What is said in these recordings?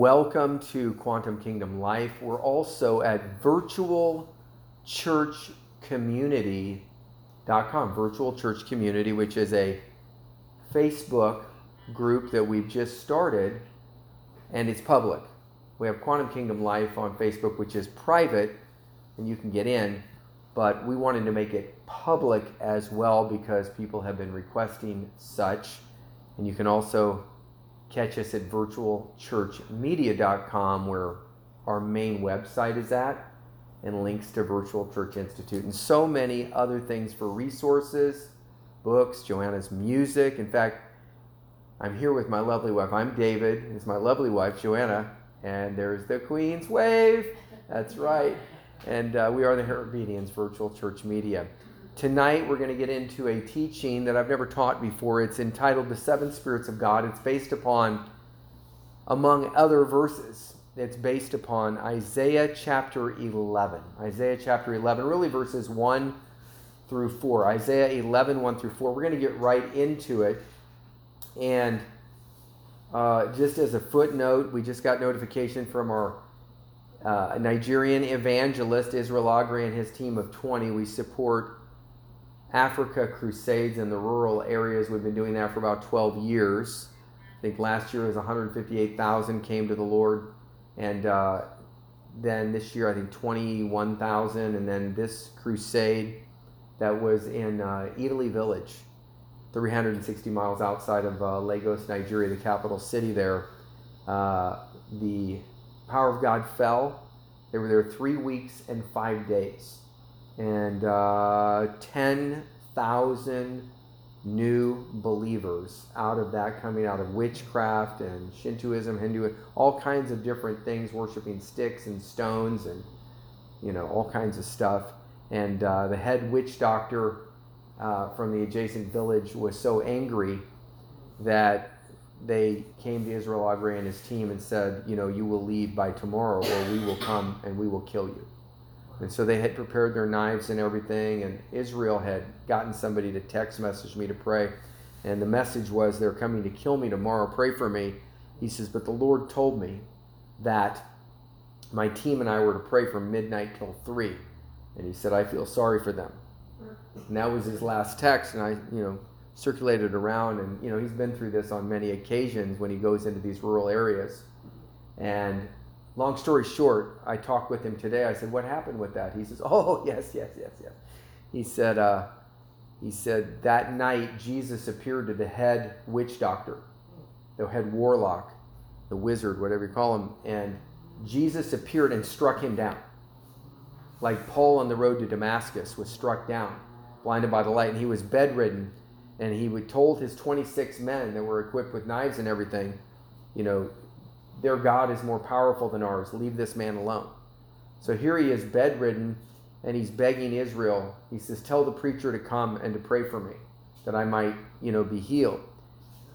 Welcome to Quantum Kingdom Life. We're also at virtualchurchcommunity.com, Virtual Church Community, which is a Facebook group that we've just started and it's public. We have Quantum Kingdom Life on Facebook, which is private and you can get in, but we wanted to make it public as well because people have been requesting such. And you can also catch us at virtualchurchmedia.com where our main website is at and links to Virtual Church Institute and so many other things for resources, books, Joanna's music. In fact, I'm here with my lovely wife. I'm David. It's my lovely wife, Joanna. And there's the Queen's Wave. That's right. And uh, we are the Hairabedians Virtual Church Media. Tonight, we're going to get into a teaching that I've never taught before. It's entitled The Seven Spirits of God. It's based upon, among other verses, it's based upon Isaiah chapter 11. Isaiah chapter 11, really verses 1 through 4. Isaiah 11, 1 through 4. We're going to get right into it. And uh, just as a footnote, we just got notification from our uh, Nigerian evangelist, Israel Agri, and his team of 20. We support Africa crusades in the rural areas. We've been doing that for about 12 years. I think last year was 158,000 came to the Lord. And uh, then this year, I think 21,000. And then this crusade that was in uh, Italy Village 360 miles outside of uh, Lagos, Nigeria, the capital city there. Uh, the power of God fell. They were there three weeks and five days. And uh, 10,000 new believers out of that coming out of witchcraft and Shintoism, Hinduism, all kinds of different things, worshiping sticks and stones and, you know, all kinds of stuff. And uh, the head witch doctor uh, from the adjacent village was so angry that they came to Israel Agri and his team and said, you know, you will leave by tomorrow or we will come and we will kill you. And so they had prepared their knives and everything, and Israel had gotten somebody to text message me to pray. And the message was, They're coming to kill me tomorrow. Pray for me. He says, But the Lord told me that my team and I were to pray from midnight till 3. And he said, I feel sorry for them. And that was his last text, and I, you know, circulated around. And you know, he's been through this on many occasions when he goes into these rural areas. And long story short, I talked with him today. I said, "What happened with that?" He says, "Oh, yes, yes, yes, yes." He said, uh, "He said that night Jesus appeared to the head witch doctor, the head warlock, the wizard, whatever you call him, and Jesus appeared and struck him down, like Paul on the road to Damascus was struck down." blinded by the light, and he was bedridden. And he would told his 26 men that were equipped with knives and everything, you know, their God is more powerful than ours. Leave this man alone. So here he is bedridden, and he's begging Israel. He says, Tell the preacher to come and to pray for me, that I might, you know, be healed.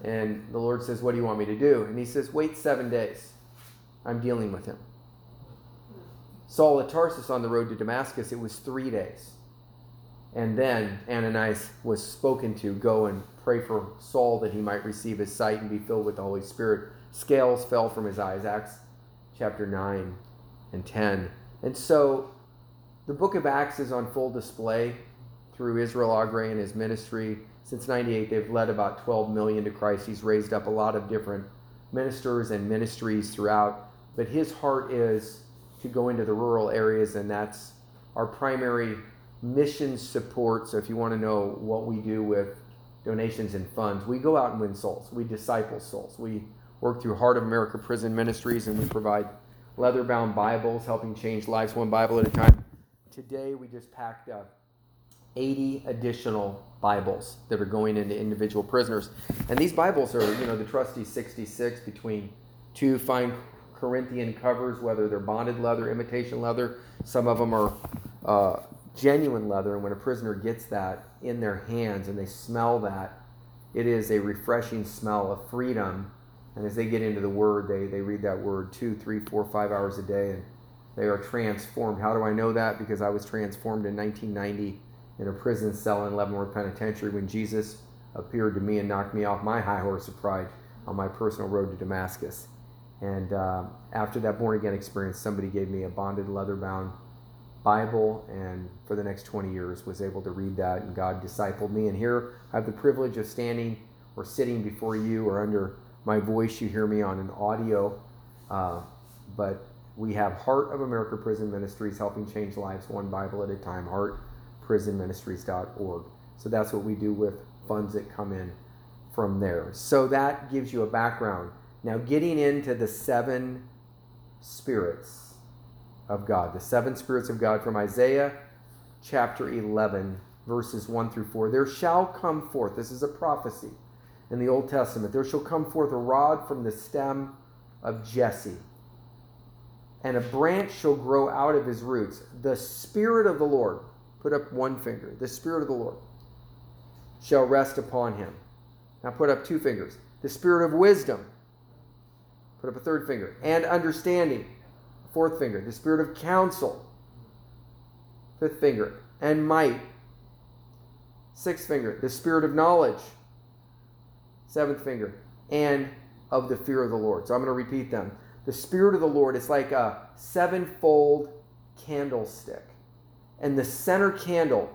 And the Lord says, What do you want me to do? And he says, Wait seven days. I'm dealing with him. Saul of Tarsus on the road to Damascus, it was three days. And then Ananias was spoken to go and pray for Saul that he might receive his sight and be filled with the Holy Spirit. Scales fell from his eyes. Acts chapter 9 and 10. And so the book of Acts is on full display through Israel Agre and his ministry. Since 98, they've led about 12 million to Christ. He's raised up a lot of different ministers and ministries throughout. But his heart is to go into the rural areas, and that's our primary mission support. So if you want to know what we do with donations and funds, we go out and win souls. We disciple souls. We work through Heart of America Prison Ministries and we provide leather bound Bibles, helping change lives one Bible at a time. Today we just packed up 80 additional Bibles that are going into individual prisoners. And these Bibles are, you know, the trusty 66 between two fine Corinthian covers, whether they're bonded leather, imitation leather. Some of them are uh, genuine leather, and when a prisoner gets that in their hands and they smell that, it is a refreshing smell of freedom. And as they get into the word, they, they read that word two, three, four, five hours a day, and they are transformed. How do I know that? Because I was transformed in 1990 in a prison cell in Leavenworth Penitentiary when Jesus appeared to me and knocked me off my high horse of pride on my personal road to Damascus. And uh, after that born again experience, somebody gave me a bonded leather bound Bible, and for the next 20 years was able to read that, and God discipled me. And here I have the privilege of standing or sitting before you or under my voice. You hear me on an audio, uh, but we have Heart of America Prison Ministries helping change lives one Bible at a time. HeartPrisonMinistries.org. So that's what we do with funds that come in from there. So that gives you a background. Now, getting into the seven spirits of God. The seven spirits of God from Isaiah chapter 11, verses 1 through 4. There shall come forth, this is a prophecy in the Old Testament, there shall come forth a rod from the stem of Jesse, and a branch shall grow out of his roots. The Spirit of the Lord, put up one finger, the Spirit of the Lord shall rest upon him. Now put up two fingers. The Spirit of wisdom, put up a third finger, and understanding Fourth finger, the spirit of counsel. Fifth finger, and might. Sixth finger, the spirit of knowledge. Seventh finger, and of the fear of the Lord. So I'm going to repeat them. The spirit of the Lord is like a sevenfold candlestick. And the center candle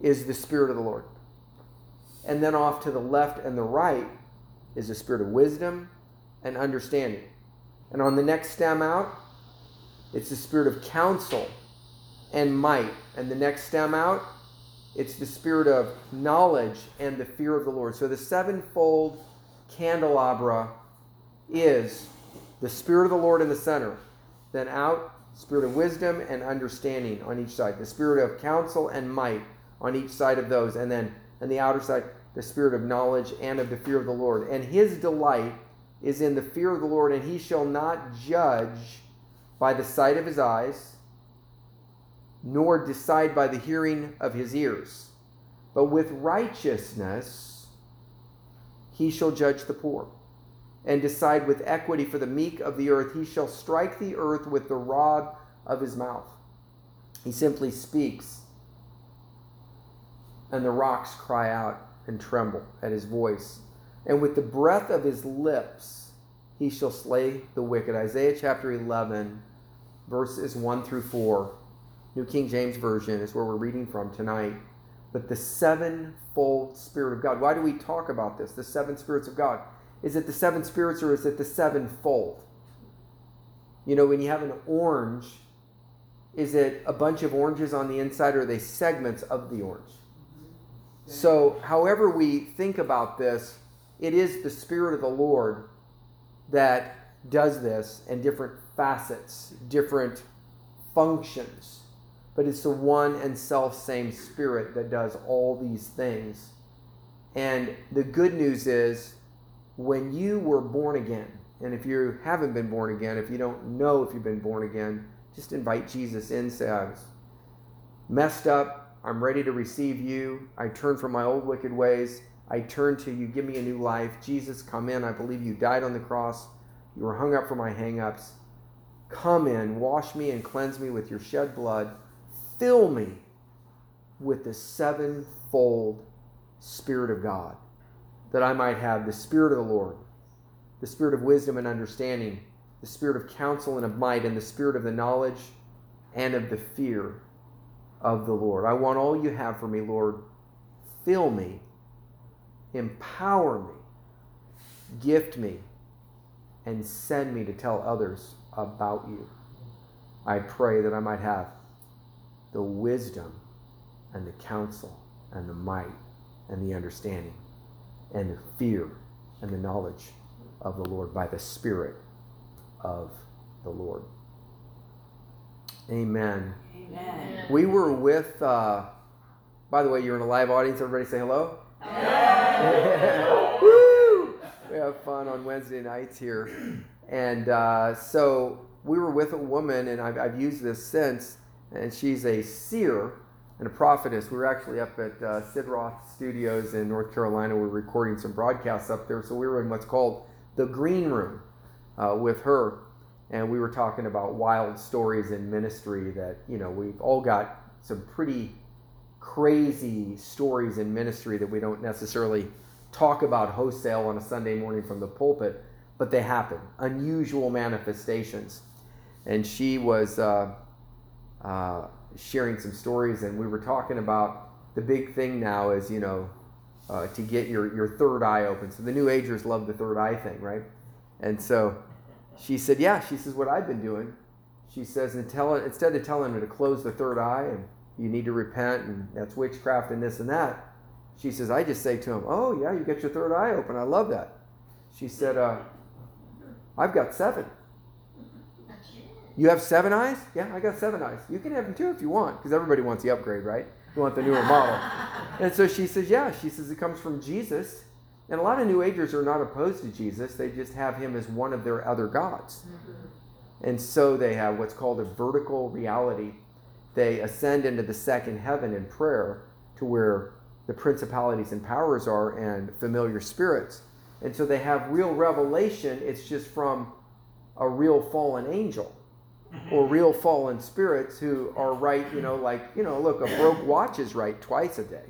is the spirit of the Lord. And then off to the left and the right is the spirit of wisdom and understanding. And on the next stem out it's the spirit of counsel and might. And the next stem out, it's the spirit of knowledge and the fear of the Lord. So the sevenfold candelabra is the spirit of the Lord in the center. Then out, spirit of wisdom and understanding on each side. The spirit of counsel and might on each side of those. And then on the outer side, the spirit of knowledge and of the fear of the Lord. And his delight is in the fear of the Lord, and he shall not judge by the sight of his eyes, nor decide by the hearing of his ears. But with righteousness he shall judge the poor, and decide with equity for the meek of the earth. He shall strike the earth with the rod of his mouth. He simply speaks, and the rocks cry out and tremble at his voice. And with the breath of his lips, he shall slay the wicked. Isaiah chapter 11, verses 1 through 4. New King James Version is where we're reading from tonight. But the sevenfold Spirit of God. Why do we talk about this? The seven spirits of God. Is it the seven spirits or is it the sevenfold? You know, when you have an orange, is it a bunch of oranges on the inside or are they segments of the orange? So, however we think about this, it is the Spirit of the Lord that does this in different facets, different functions. But it's the one and self same spirit that does all these things. And the good news is when you were born again, and if you haven't been born again, if you don't know if you've been born again, just invite Jesus in. Say, I was messed up. I'm ready to receive you. I turn from my old wicked ways. I turn to you. Give me a new life. Jesus, come in. I believe you died on the cross. You were hung up for my hangups. Come in, wash me and cleanse me with your shed blood. Fill me with the sevenfold Spirit of God, that I might have the Spirit of the Lord, the Spirit of wisdom and understanding, the Spirit of counsel and of might, and the Spirit of the knowledge and of the fear of the Lord. I want all you have for me, Lord. Fill me, empower me, gift me, and send me to tell others about you. I pray that I might have the wisdom and the counsel and the might and the understanding and the fear and the knowledge of the Lord by the Spirit of the Lord. Amen. Amen. We were with, uh, by the way, you're in a live audience. Everybody say hello. Woo! we have fun on Wednesday nights here. And uh, so we were with a woman, and I've, I've, used this since, and she's a seer and a prophetess. We were actually up at uh, Sid Roth Studios in North Carolina. We are recording some broadcasts up there. So we were in what's called the green room uh, with her. And we were talking about wild stories in ministry that, you know, we've all got some pretty crazy stories in ministry that we don't necessarily talk about wholesale on a Sunday morning from the pulpit. but they happen. Unusual manifestations. And she was uh, uh, sharing some stories, and we were talking about the big thing now is, you know, uh, to get your, your third eye open. So the New Agers love the third eye thing, right? And so she said, Yeah, she says, what I've been doing. She says, tell, instead of telling her to close the third eye and you need to repent and that's witchcraft and this and that, she says, I just say to him, Oh, yeah, you get your third eye open. I love that. She said, uh, I've got seven. You have seven eyes? Yeah, I got seven eyes. You can have them too if you want, because everybody wants the upgrade, right? You want the newer model. And so she says, Yeah, she says it comes from Jesus. And a lot of New Agers are not opposed to Jesus, they just have him as one of their other gods. Mm-hmm. And so they have what's called a vertical reality. They ascend into the second heaven in prayer to where the principalities and powers are and familiar spirits. And so they have real revelation. It's just from a real fallen angel or real fallen spirits who are right, you know, like, you know, look, a broke watch is right twice a day.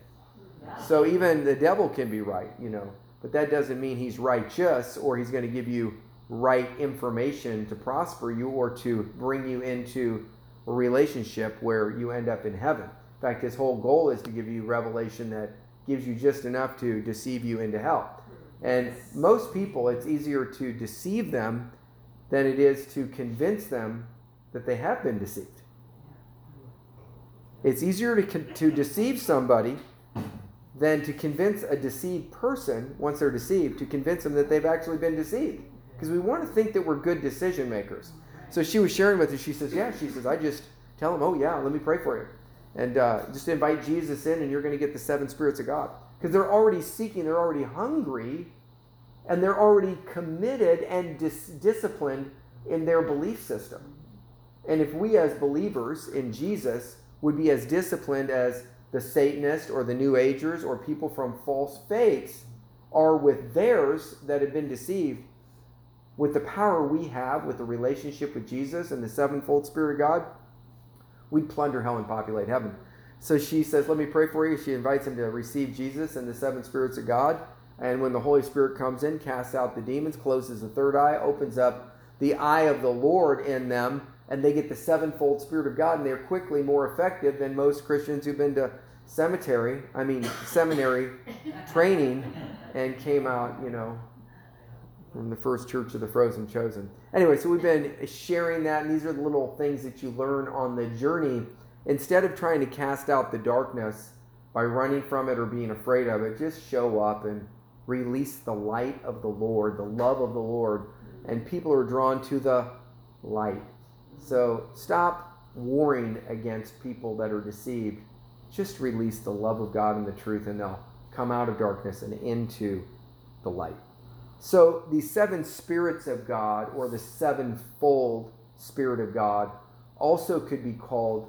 So even the devil can be right, you know, but that doesn't mean he's righteous or he's going to give you right information to prosper you or to bring you into a relationship where you end up in heaven. In fact, his whole goal is to give you revelation that gives you just enough to deceive you into hell. And most people, it's easier to deceive them than it is to convince them that they have been deceived. It's easier to, to deceive somebody than to convince a deceived person, once they're deceived, to convince them that they've actually been deceived. Because we want to think that we're good decision makers. So she was sharing with us. She says, Yeah, she says, I just tell them, Oh, yeah, let me pray for you. And uh, just invite Jesus in, and you're going to get the seven spirits of God. Because they're already seeking, they're already hungry, and they're already committed and dis- disciplined in their belief system. And if we as believers in Jesus would be as disciplined as the Satanists or the New Agers or people from false faiths are with theirs that have been deceived, with the power we have with the relationship with Jesus and the sevenfold Spirit of God, we'd plunder hell and populate heaven. So she says, Let me pray for you. She invites him to receive Jesus and the seven spirits of God. And when the Holy Spirit comes in, casts out the demons, closes the third eye, opens up the eye of the Lord in them, and they get the sevenfold Spirit of God, and they're quickly more effective than most Christians who've been to cemetery, I mean, seminary training and came out, you know, from the first church of the frozen chosen. Anyway, so we've been sharing that, and these are the little things that you learn on the journey. Instead of trying to cast out the darkness by running from it or being afraid of it, just show up and release the light of the Lord, the love of the Lord, and people are drawn to the light. So stop warring against people that are deceived. Just release the love of God and the truth, and they'll come out of darkness and into the light. So, the seven spirits of God, or the sevenfold Spirit of God, also could be called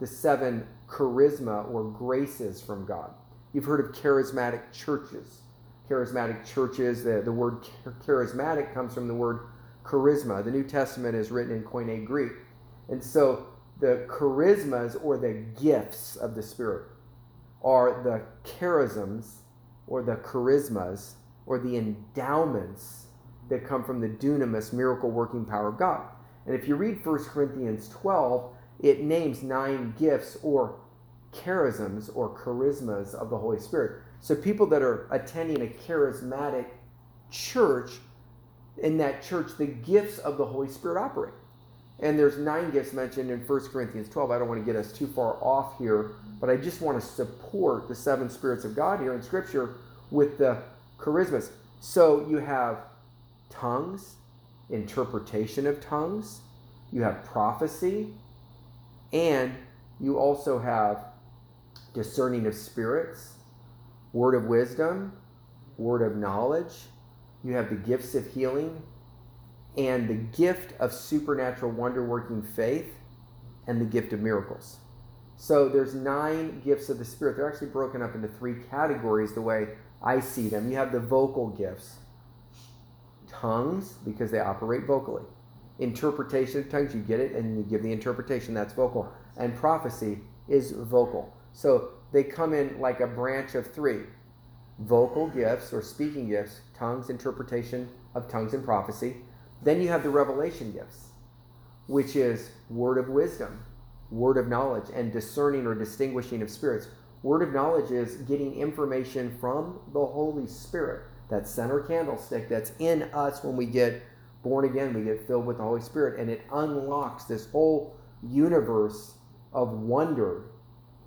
the seven charisma or graces from God. You've heard of charismatic churches. Charismatic churches, the, the word charismatic comes from the word charisma. The New Testament is written in Koine Greek. And so the charismas or the gifts of the Spirit are the charisms or the charismas or the endowments that come from the dunamis, miracle working power of God. And if you read 1 Corinthians 12, it names nine gifts or charisms or charismas of the Holy Spirit. So people that are attending a charismatic church, in that church, the gifts of the Holy Spirit operate. And there's nine gifts mentioned in 1 Corinthians 12. I don't want to get us too far off here, but I just want to support the seven spirits of God here in Scripture with the charismas. So you have tongues, interpretation of tongues, you have prophecy, and you also have discerning of spirits, word of wisdom, word of knowledge. You have the gifts of healing and the gift of supernatural wonder working faith and the gift of miracles. So there's nine gifts of the Spirit. They're actually broken up into three categories the way I see them. You have the vocal gifts, tongues, because they operate vocally. Interpretation of tongues, you get it, and you give the interpretation, that's vocal. And prophecy is vocal. So they come in like a branch of three vocal gifts or speaking gifts, tongues, interpretation of tongues and prophecy. Then you have the revelation gifts, which is word of wisdom, word of knowledge, and discerning or distinguishing of spirits. Word of knowledge is getting information from the Holy Spirit, that center candlestick that's in us when we get born again, we get filled with the Holy Spirit, and it unlocks this whole universe of wonder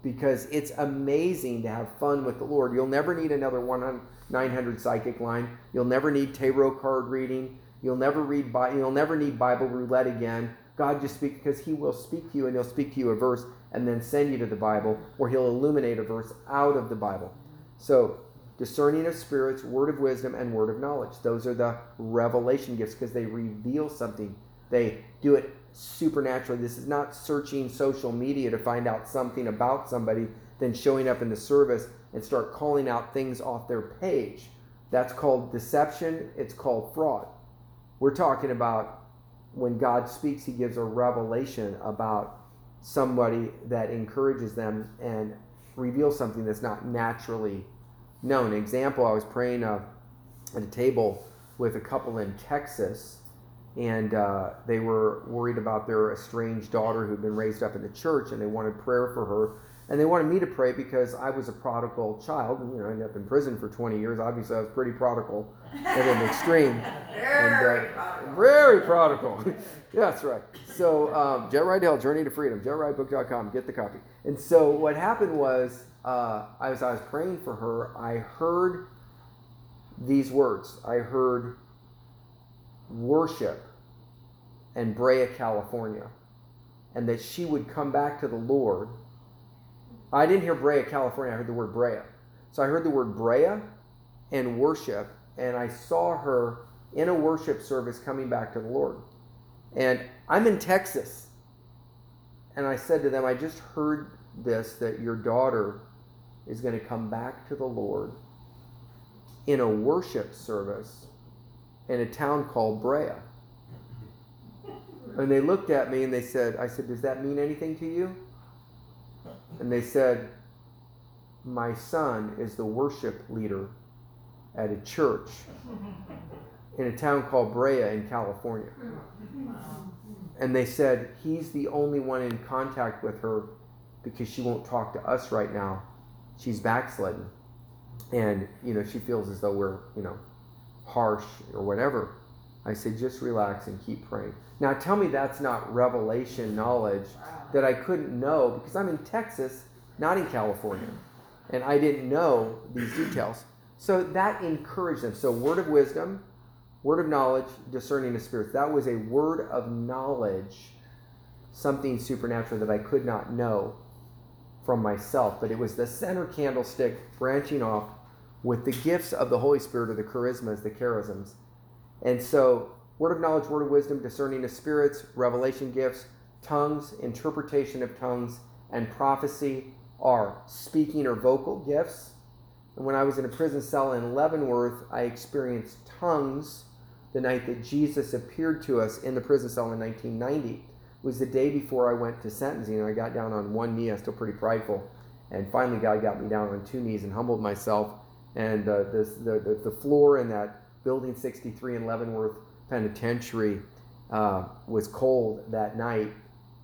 because it's amazing to have fun with the Lord. You'll never need another 100, 900 psychic line. You'll never need tarot card reading. You'll never read. You'll never need Bible roulette again. God just speaks because He will speak to you, and He'll speak to you a verse and then send you to the Bible, or He'll illuminate a verse out of the Bible. So, discerning of spirits, word of wisdom, and word of knowledge. Those are the revelation gifts because they reveal something. They do it supernaturally. This is not searching social media to find out something about somebody, then showing up in the service and start calling out things off their page. That's called deception. It's called fraud. We're talking about when God speaks, He gives a revelation about somebody that encourages them and reveals something that's not naturally known. Example: I was praying uh, at a table with a couple in Texas and uh, they were worried about their estranged daughter who'd been raised up in the church, and they wanted prayer for her. And they wanted me to pray because I was a prodigal child. And, you know, I ended up in prison for 20 years. Obviously, I was pretty prodigal at an extreme. very, and, uh, prodigal. very prodigal. yeah, that's right. So, um, Jet Ride Hell, Journey to Freedom, jetrydebook.com, get the copy. And so, what happened was, uh, as I was praying for her, I heard these words. I heard worship and Brea, California, and that she would come back to the Lord. I didn't hear Brea, California, I heard the word Brea. So I heard the word Brea and worship, and I saw her in a worship service coming back to the Lord. And I'm in Texas. And I said to them, I just heard this that your daughter is going to come back to the Lord in a worship service in a town called Brea. And they looked at me and they said, I said, Does that mean anything to you? And they said, My son is the worship leader at a church in a town called Brea in California. And they said, He's the only one in contact with her because she won't talk to us right now. She's backslidden. And, you know, she feels as though we're, you know, harsh or whatever. I said, just relax and keep praying. Now, tell me that's not revelation knowledge that I couldn't know because I'm in Texas, not in California. And I didn't know these details. So that encouraged them. So, word of wisdom, word of knowledge, discerning the spirits. That was a word of knowledge, something supernatural that I could not know from myself. But it was the center candlestick branching off with the gifts of the Holy Spirit or the charismas, the charisms. And so, word of knowledge, word of wisdom, discerning of spirits, revelation gifts, tongues, interpretation of tongues, and prophecy are speaking or vocal gifts. And when I was in a prison cell in Leavenworth, I experienced tongues the night that Jesus appeared to us in the prison cell in 1990. It was the day before I went to sentencing, and I got down on one knee. I was still pretty prideful. And finally, God got me down on two knees and humbled myself. And uh, this, the, the, floor in that Building 63 in Leavenworth Penitentiary uh, was cold that night,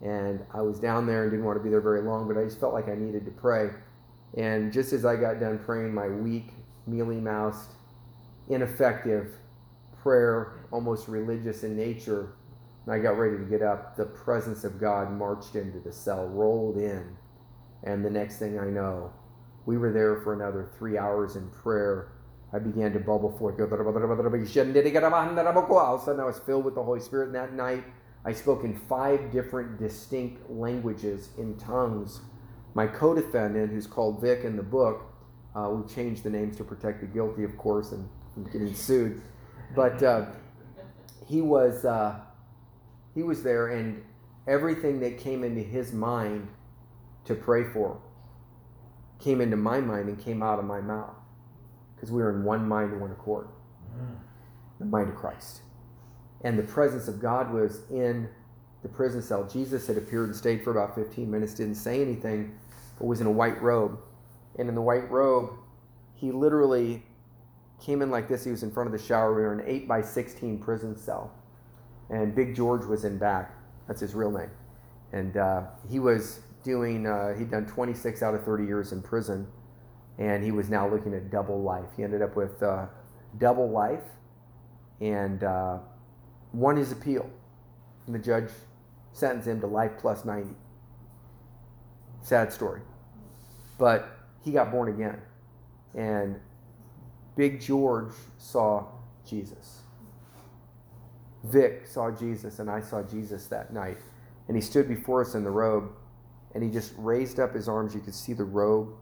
and I was down there and didn't want to be there very long, but I just felt like I needed to pray. And just as I got done praying, my weak, mealy mouthed, ineffective prayer, almost religious in nature, and I got ready to get up, the presence of God marched into the cell, rolled in, and the next thing I know, we were there for another three hours in prayer I began to bubble forth. All of a sudden, I was filled with the Holy Spirit. And that night, I spoke in five different distinct languages in tongues. My co defendant, who's called Vic in the book, uh, we changed the names to protect the guilty, of course, and getting sued. But uh, he was uh, he was there, and everything that came into his mind to pray for came into my mind and came out of my mouth because we were in one mind and one accord mm. the mind of Christ. And the presence of God was in the prison cell. Jesus had appeared and stayed for about 15 minutes, didn't say anything, but was in a white robe. And in the white robe, he literally came in like this. He was in front of the shower. We were in an 8 by 16 prison cell. And Big George was in back. That's his real name. And uh, he was doing, uh, he'd done 26 out of 30 years in prison. And he was now looking at double life. He ended up with uh, double life and uh, won his appeal. And the judge sentenced him to life plus 90. Sad story. But he got born again. And Big George saw Jesus. Vic saw Jesus, and I saw Jesus that night. And he stood before us in the robe, and he just raised up his arms. You could see the robe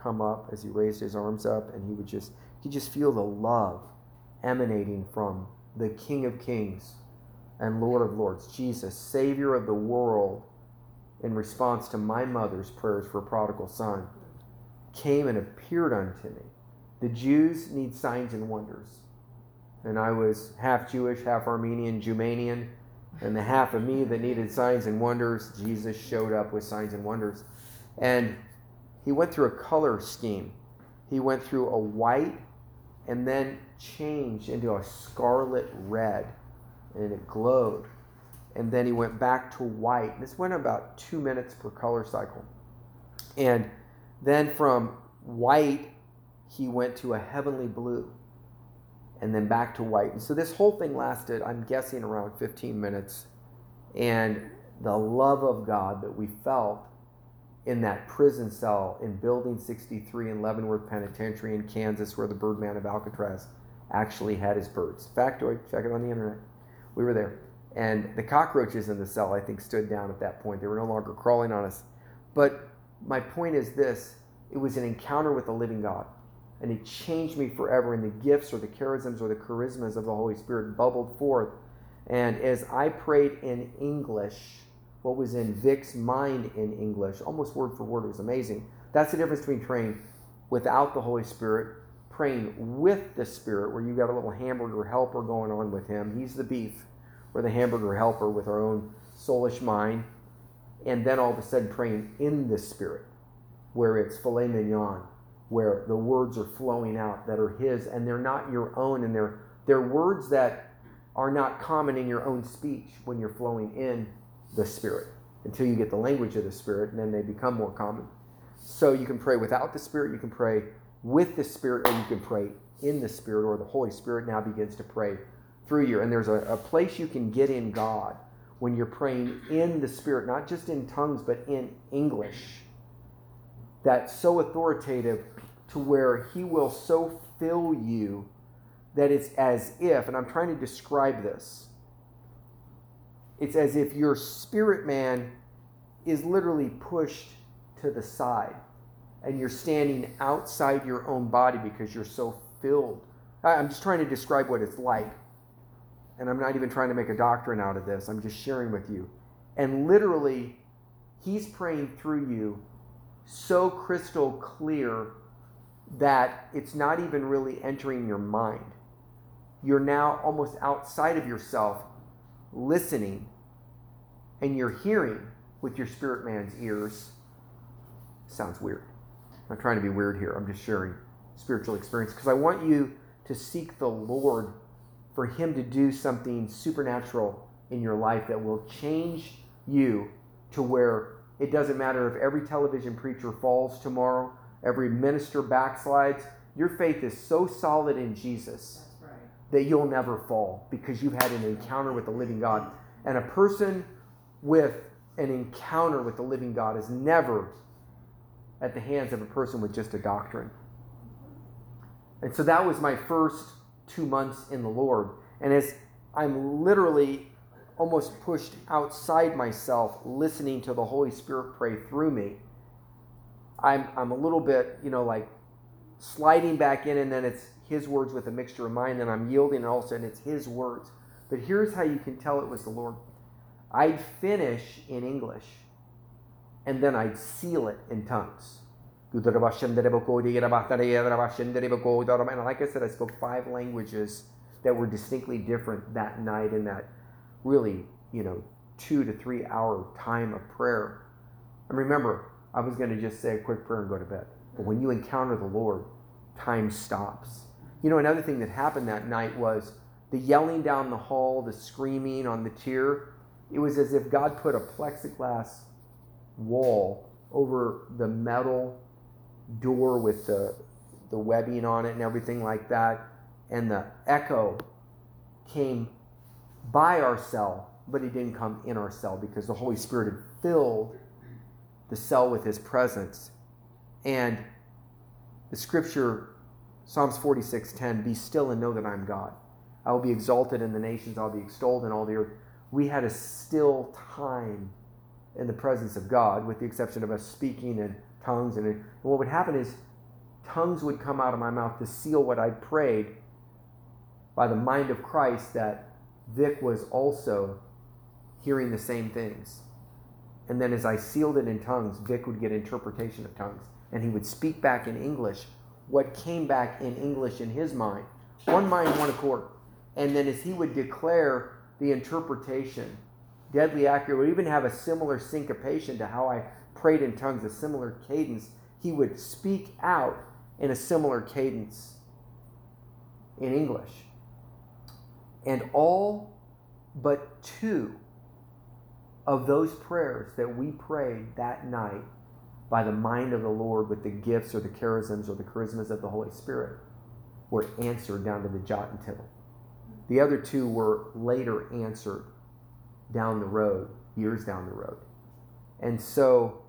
come up as he raised his arms up, and he would just, he just feel the love emanating from the King of Kings and Lord of Lords, Jesus, Savior of the world, in response to my mother's prayers for a prodigal son, came and appeared unto me. The Jews need signs and wonders. And I was half Jewish, half Armenian, Jumanian, and the half of me that needed signs and wonders, Jesus showed up with signs and wonders. And he went through a color scheme. He went through a white and then changed into a scarlet red, and it glowed. And then he went back to white. This went about two minutes per color cycle. And then from white, he went to a heavenly blue and then back to white. And so this whole thing lasted, I'm guessing, around 15 minutes. And the love of God that we felt in that prison cell in Building 63 in Leavenworth Penitentiary in Kansas, where the Birdman of Alcatraz actually had his birds. Factoid, check it on the internet. We were there. And the cockroaches in the cell, I think, stood down at that point. They were no longer crawling on us. But my point is this it was an encounter with the living God. And it changed me forever. And the gifts or the charisms or the charismas of the Holy Spirit bubbled forth. And as I prayed in English, what was in Vic's mind in English, almost word for word, it was amazing. That's the difference between praying without the Holy Spirit, praying with the Spirit, where you got a little hamburger helper going on with him. He's the beef, or the hamburger helper with our own soulish mind. And then all of a sudden praying in the Spirit, where it's filet mignon, where the words are flowing out that are His, and they're not your own, and they're, they're words that are not common in your own speech when you're flowing in the Spirit until you get the language of the Spirit, and then they become more common. So you can pray without the Spirit, you can pray with the Spirit, or you can pray in the Spirit, or the Holy Spirit now begins to pray through you. And there's a, a place you can get in God when you're praying in the Spirit, not just in tongues, but in English. That's so authoritative to where He will so fill you that it's as if, and I'm trying to describe this it's as if your spirit man is literally pushed to the side and you're standing outside your own body because you're so filled. I'm just trying to describe what it's like. And I'm not even trying to make a doctrine out of this. I'm just sharing with you. And literally, he's praying through you so crystal clear that it's not even really entering your mind. You're now almost outside of yourself listening and you're hearing with your spirit man's ears. Sounds weird. I'm trying to be weird here. I'm just sharing spiritual experience because I want you to seek the Lord for Him to do something supernatural in your life that will change you to where it doesn't matter if every television preacher falls tomorrow, every minister backslides. Your faith is so solid in Jesus that you'll never fall because you've had an encounter with the living God. And a person with an encounter with the living God is never at the hands of a person with just a doctrine. And so that was my first two months in the Lord. And as I'm literally almost pushed outside myself, listening to the Holy Spirit pray through me, I'm, I'm a little bit, you know, like sliding back in, and then it's his words with a mixture of mine, then I'm yielding, and all of a sudden it's his words. But here's how you can tell it was the Lord. I'd finish in English, and then I'd seal it in tongues. And like I said, I spoke five languages that were distinctly different that night in that really, you know, two to three hour time of prayer. And remember, I was going to just say a quick prayer and go to bed. But when you encounter the Lord, time stops. You know, another thing that happened that night was the yelling down the hall, the screaming on the tier. It was as if God put a plexiglass wall over the metal door with the, the webbing on it and everything like that. And the echo came by our cell, but it didn't come in our cell because the Holy Spirit had filled the cell with his presence. And the scripture, Psalms 46:10, be still and know that I'm God. I will be exalted in the nations, I'll be extolled in all the earth. We had a still time in the presence of God, with the exception of us speaking in tongues. And, and what would happen is tongues would come out of my mouth to seal what I prayed by the mind of Christ that Vic was also hearing the same things. And then as I sealed it in tongues, Vic would get interpretation of tongues. And he would speak back in English what came back in English in his mind. One mind, one accord. And then as he would declare the interpretation, deadly accurate, would even have a similar syncopation to how I prayed in tongues, a similar cadence. He would speak out in a similar cadence in English. And all but two of those prayers that we prayed that night by the mind of the Lord with the gifts or the charisms or the charismas of the Holy Spirit were answered down to the jot and tittle. The other two were later answered down the road, years down the road. And so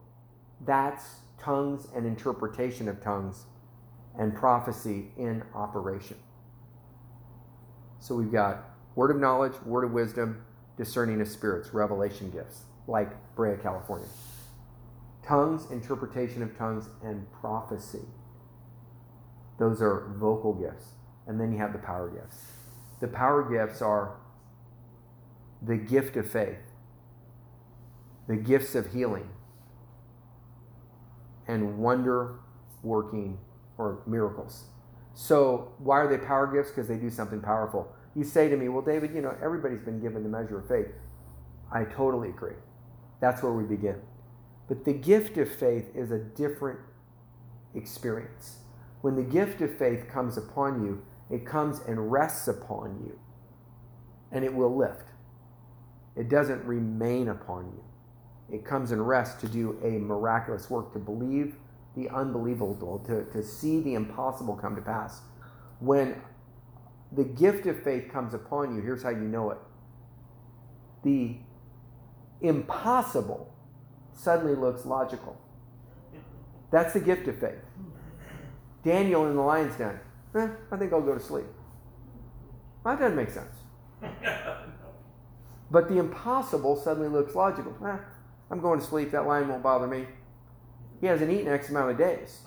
that's tongues and interpretation of tongues and prophecy in operation. So we've got word of knowledge, word of wisdom, discerning of spirits, revelation gifts, like Brea, California. Tongues, interpretation of tongues, and prophecy. Those are vocal gifts. And then you have the power gifts. The power gifts are the gift of faith, the gifts of healing, and wonder working or miracles. So, why are they power gifts? Because they do something powerful. You say to me, Well, David, you know, everybody's been given the measure of faith. I totally agree. That's where we begin. But the gift of faith is a different experience. When the gift of faith comes upon you, it comes and rests upon you, and it will lift. It doesn't remain upon you. It comes and rests to do a miraculous work, to believe the unbelievable, to, to see the impossible come to pass. When the gift of faith comes upon you, here's how you know it the impossible suddenly looks logical. That's the gift of faith. Daniel in the lion's den. Eh, I think I'll go to sleep. That doesn't make sense. But the impossible suddenly looks logical. Eh, I'm going to sleep. That lion won't bother me. He hasn't eaten X amount of days.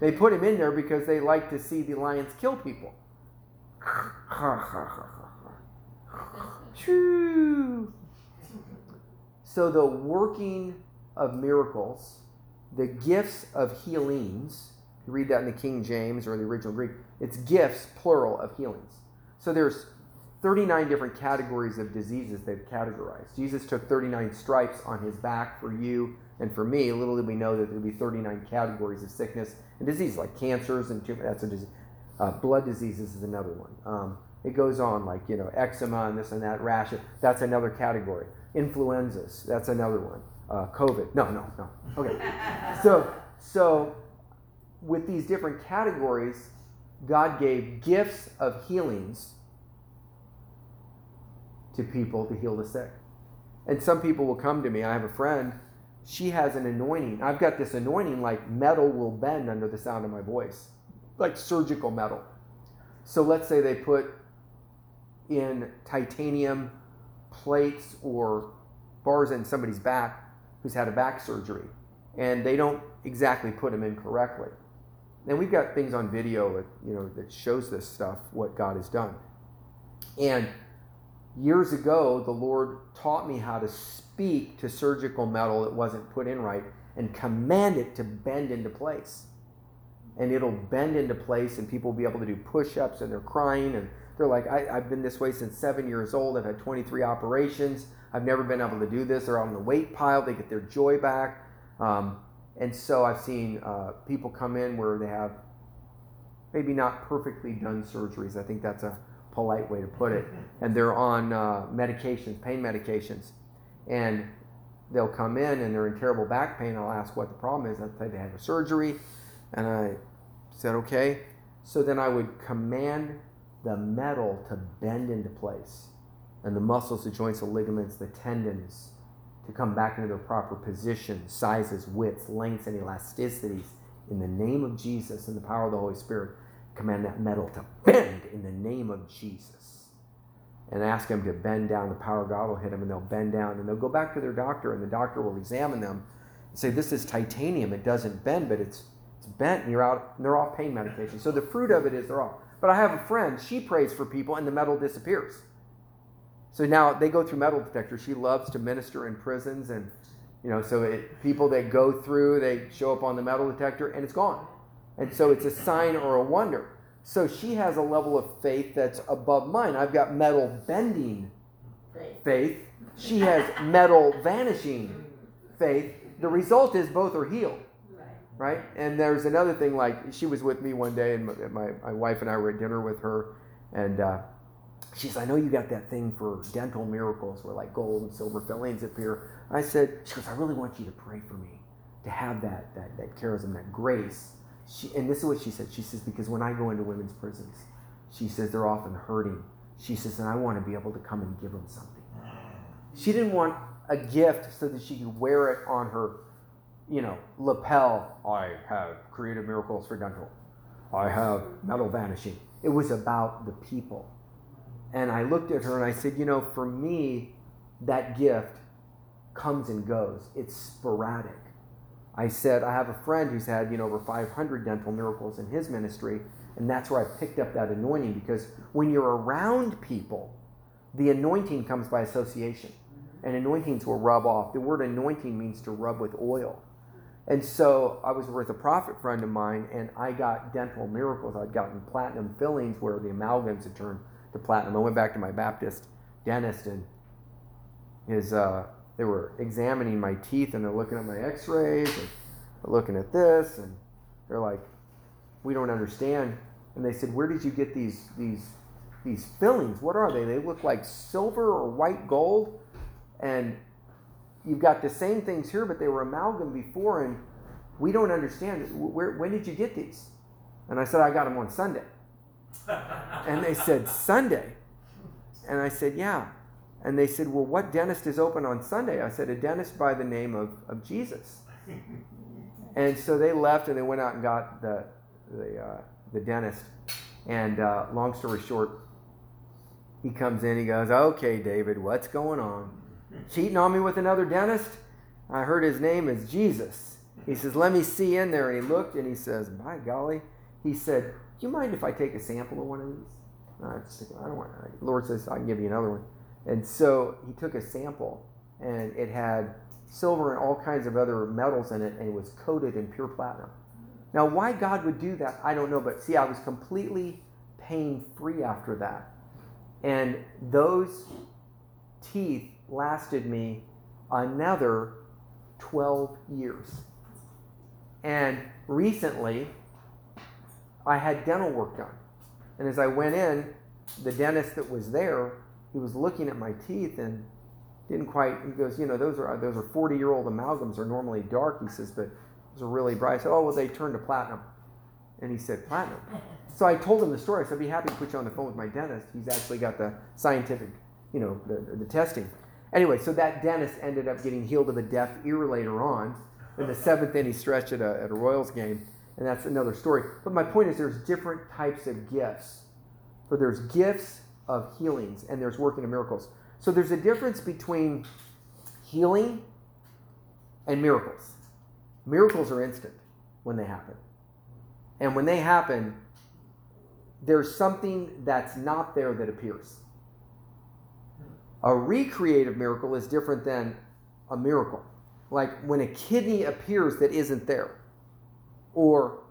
They put him in there because they like to see the lions kill people. So the working of miracles, the gifts of healings, you read that in the King James or the original Greek, it's gifts, plural, of healings. So there's 39 different categories of diseases they've categorized. Jesus took 39 stripes on his back for you and for me. Little did we know that there would be 39 categories of sickness and disease, like cancers and tumor, that's a disease. Uh, blood diseases is another one. Um, it goes on, like you know, eczema and this and that, rash. That's another category. Influenzas, that's another one. Uh, COVID, no, no, no. Okay. so, so with these different categories, God gave gifts of healings to people to heal the sick. And some people will come to me. I have a friend, she has an anointing. I've got this anointing like metal will bend under the sound of my voice, like surgical metal. So let's say they put in titanium plates or bars in somebody's back who's had a back surgery, and they don't exactly put them in correctly. And we've got things on video, you know, that shows this stuff, what God has done. And years ago, the Lord taught me how to speak to surgical metal that wasn't put in right and command it to bend into place. And it'll bend into place, and people will be able to do push ups, and they're crying, and they're like, I, have been this way since seven years old. I've had 23 operations. I've never been able to do this. They're on the weight pile, they get their joy back. Um, and so I've seen uh, people come in where they have maybe not perfectly done surgeries. I think that's a polite way to put it. And they're on uh, medications, pain medications. And they'll come in and they're in terrible back pain. I'll ask what the problem is. I'll say they had a surgery. And I said, okay. So then I would command the metal to bend into place and the muscles, the joints, the ligaments, the tendons to come back into their proper position, sizes, widths, lengths, and elasticities in the name of Jesus and the power of the Holy Spirit. Command that metal to bend in the name of Jesus. And ask them to bend down. The power of God will hit them and they'll bend down and they'll go back to their doctor and the doctor will examine them and say, This is titanium. It doesn't bend, but it's, it's bent and you're out. And they're off pain medication. So the fruit of it is they're off. But I have a friend, she prays for people and the metal disappears. So now they go through metal detectors. She loves to minister in prisons, and you know, so it, people that go through, they show up on the metal detector, and it's gone. And so it's a sign or a wonder. So she has a level of faith that's above mine. I've got metal bending faith. She has metal vanishing faith. The result is both are healed. Right? And there's another thing like she was with me one day, and my, my, wife and I were at dinner with her, and uh, she says, I know you got that thing for dental miracles where like gold and silver fillings appear. I said, she goes, I really want you to pray for me to have that, that, that charism, that grace. She, and this is what she said. She says, because when I go into women's prisons, she says they're often hurting. She says, and I want to be able to come and give them something. She didn't want a gift so that she could wear it on her, you know, lapel. I have created miracles for dental. I have metal vanishing. It was about the people and I looked at her and I said, You know, for me, that gift comes and goes, it's sporadic. I said, I have a friend who's had, you know, over 500 dental miracles in his ministry, and that's where I picked up that anointing because when you're around people, the anointing comes by association, and anointings will rub off. The word anointing means to rub with oil. And so I was with a prophet friend of mine, and I got dental miracles. I'd gotten platinum fillings where the amalgams had turned to platinum. I went back to my Baptist dentist and his uh, they were examining my teeth and they're looking at my X-rays and they're looking at this and they're like, we don't understand. And they said, where did you get these these these fillings? What are they? They look like silver or white gold, and you've got the same things here, but they were amalgam before, and we don't understand. Where, when did you get these? And I said, I got them on Sunday and they said, Sunday. And I said, Yeah. And they said, Well, what dentist is open on Sunday? I said, A dentist by the name of, of Jesus. and so they left and they went out and got the, the, uh, the dentist. And uh, long story short, he comes in, he goes, Okay, David, what's going on? Cheating on me with another dentist? I heard his name is Jesus. He says, Let me see in there. And he looked and he says, By golly. He said, do you mind if I take a sample of one of these? I, I don't want. Lord says I can give you another one. And so he took a sample, and it had silver and all kinds of other metals in it, and it was coated in pure platinum. Now, why God would do that, I don't know. But see, I was completely pain free after that, and those teeth lasted me another 12 years. And recently, I had dental work done. And as I went in, the dentist that was there, he was looking at my teeth and didn't quite. He goes, you know, those are those are 40 year old amalgams are normally dark. He says, but those are really bright. I said, oh well, they turned to platinum. And he said, platinum. So I told him the story. I said, I'd be happy to put you on the phone with my dentist. He's actually got the scientific, you know, the, the testing. Anyway, so that dentist ended up getting healed of a deaf ear later on. In the seventh inning stretch at a, at a Royals game and that's another story. But my point is there's different types of gifts. For there's gifts of healings and there's working of miracles. So there's a difference between healing and miracles. Miracles are instant when they happen. And when they happen, there's something that's not there that appears. A recreative miracle is different than a miracle. Like when a kidney appears that isn't there or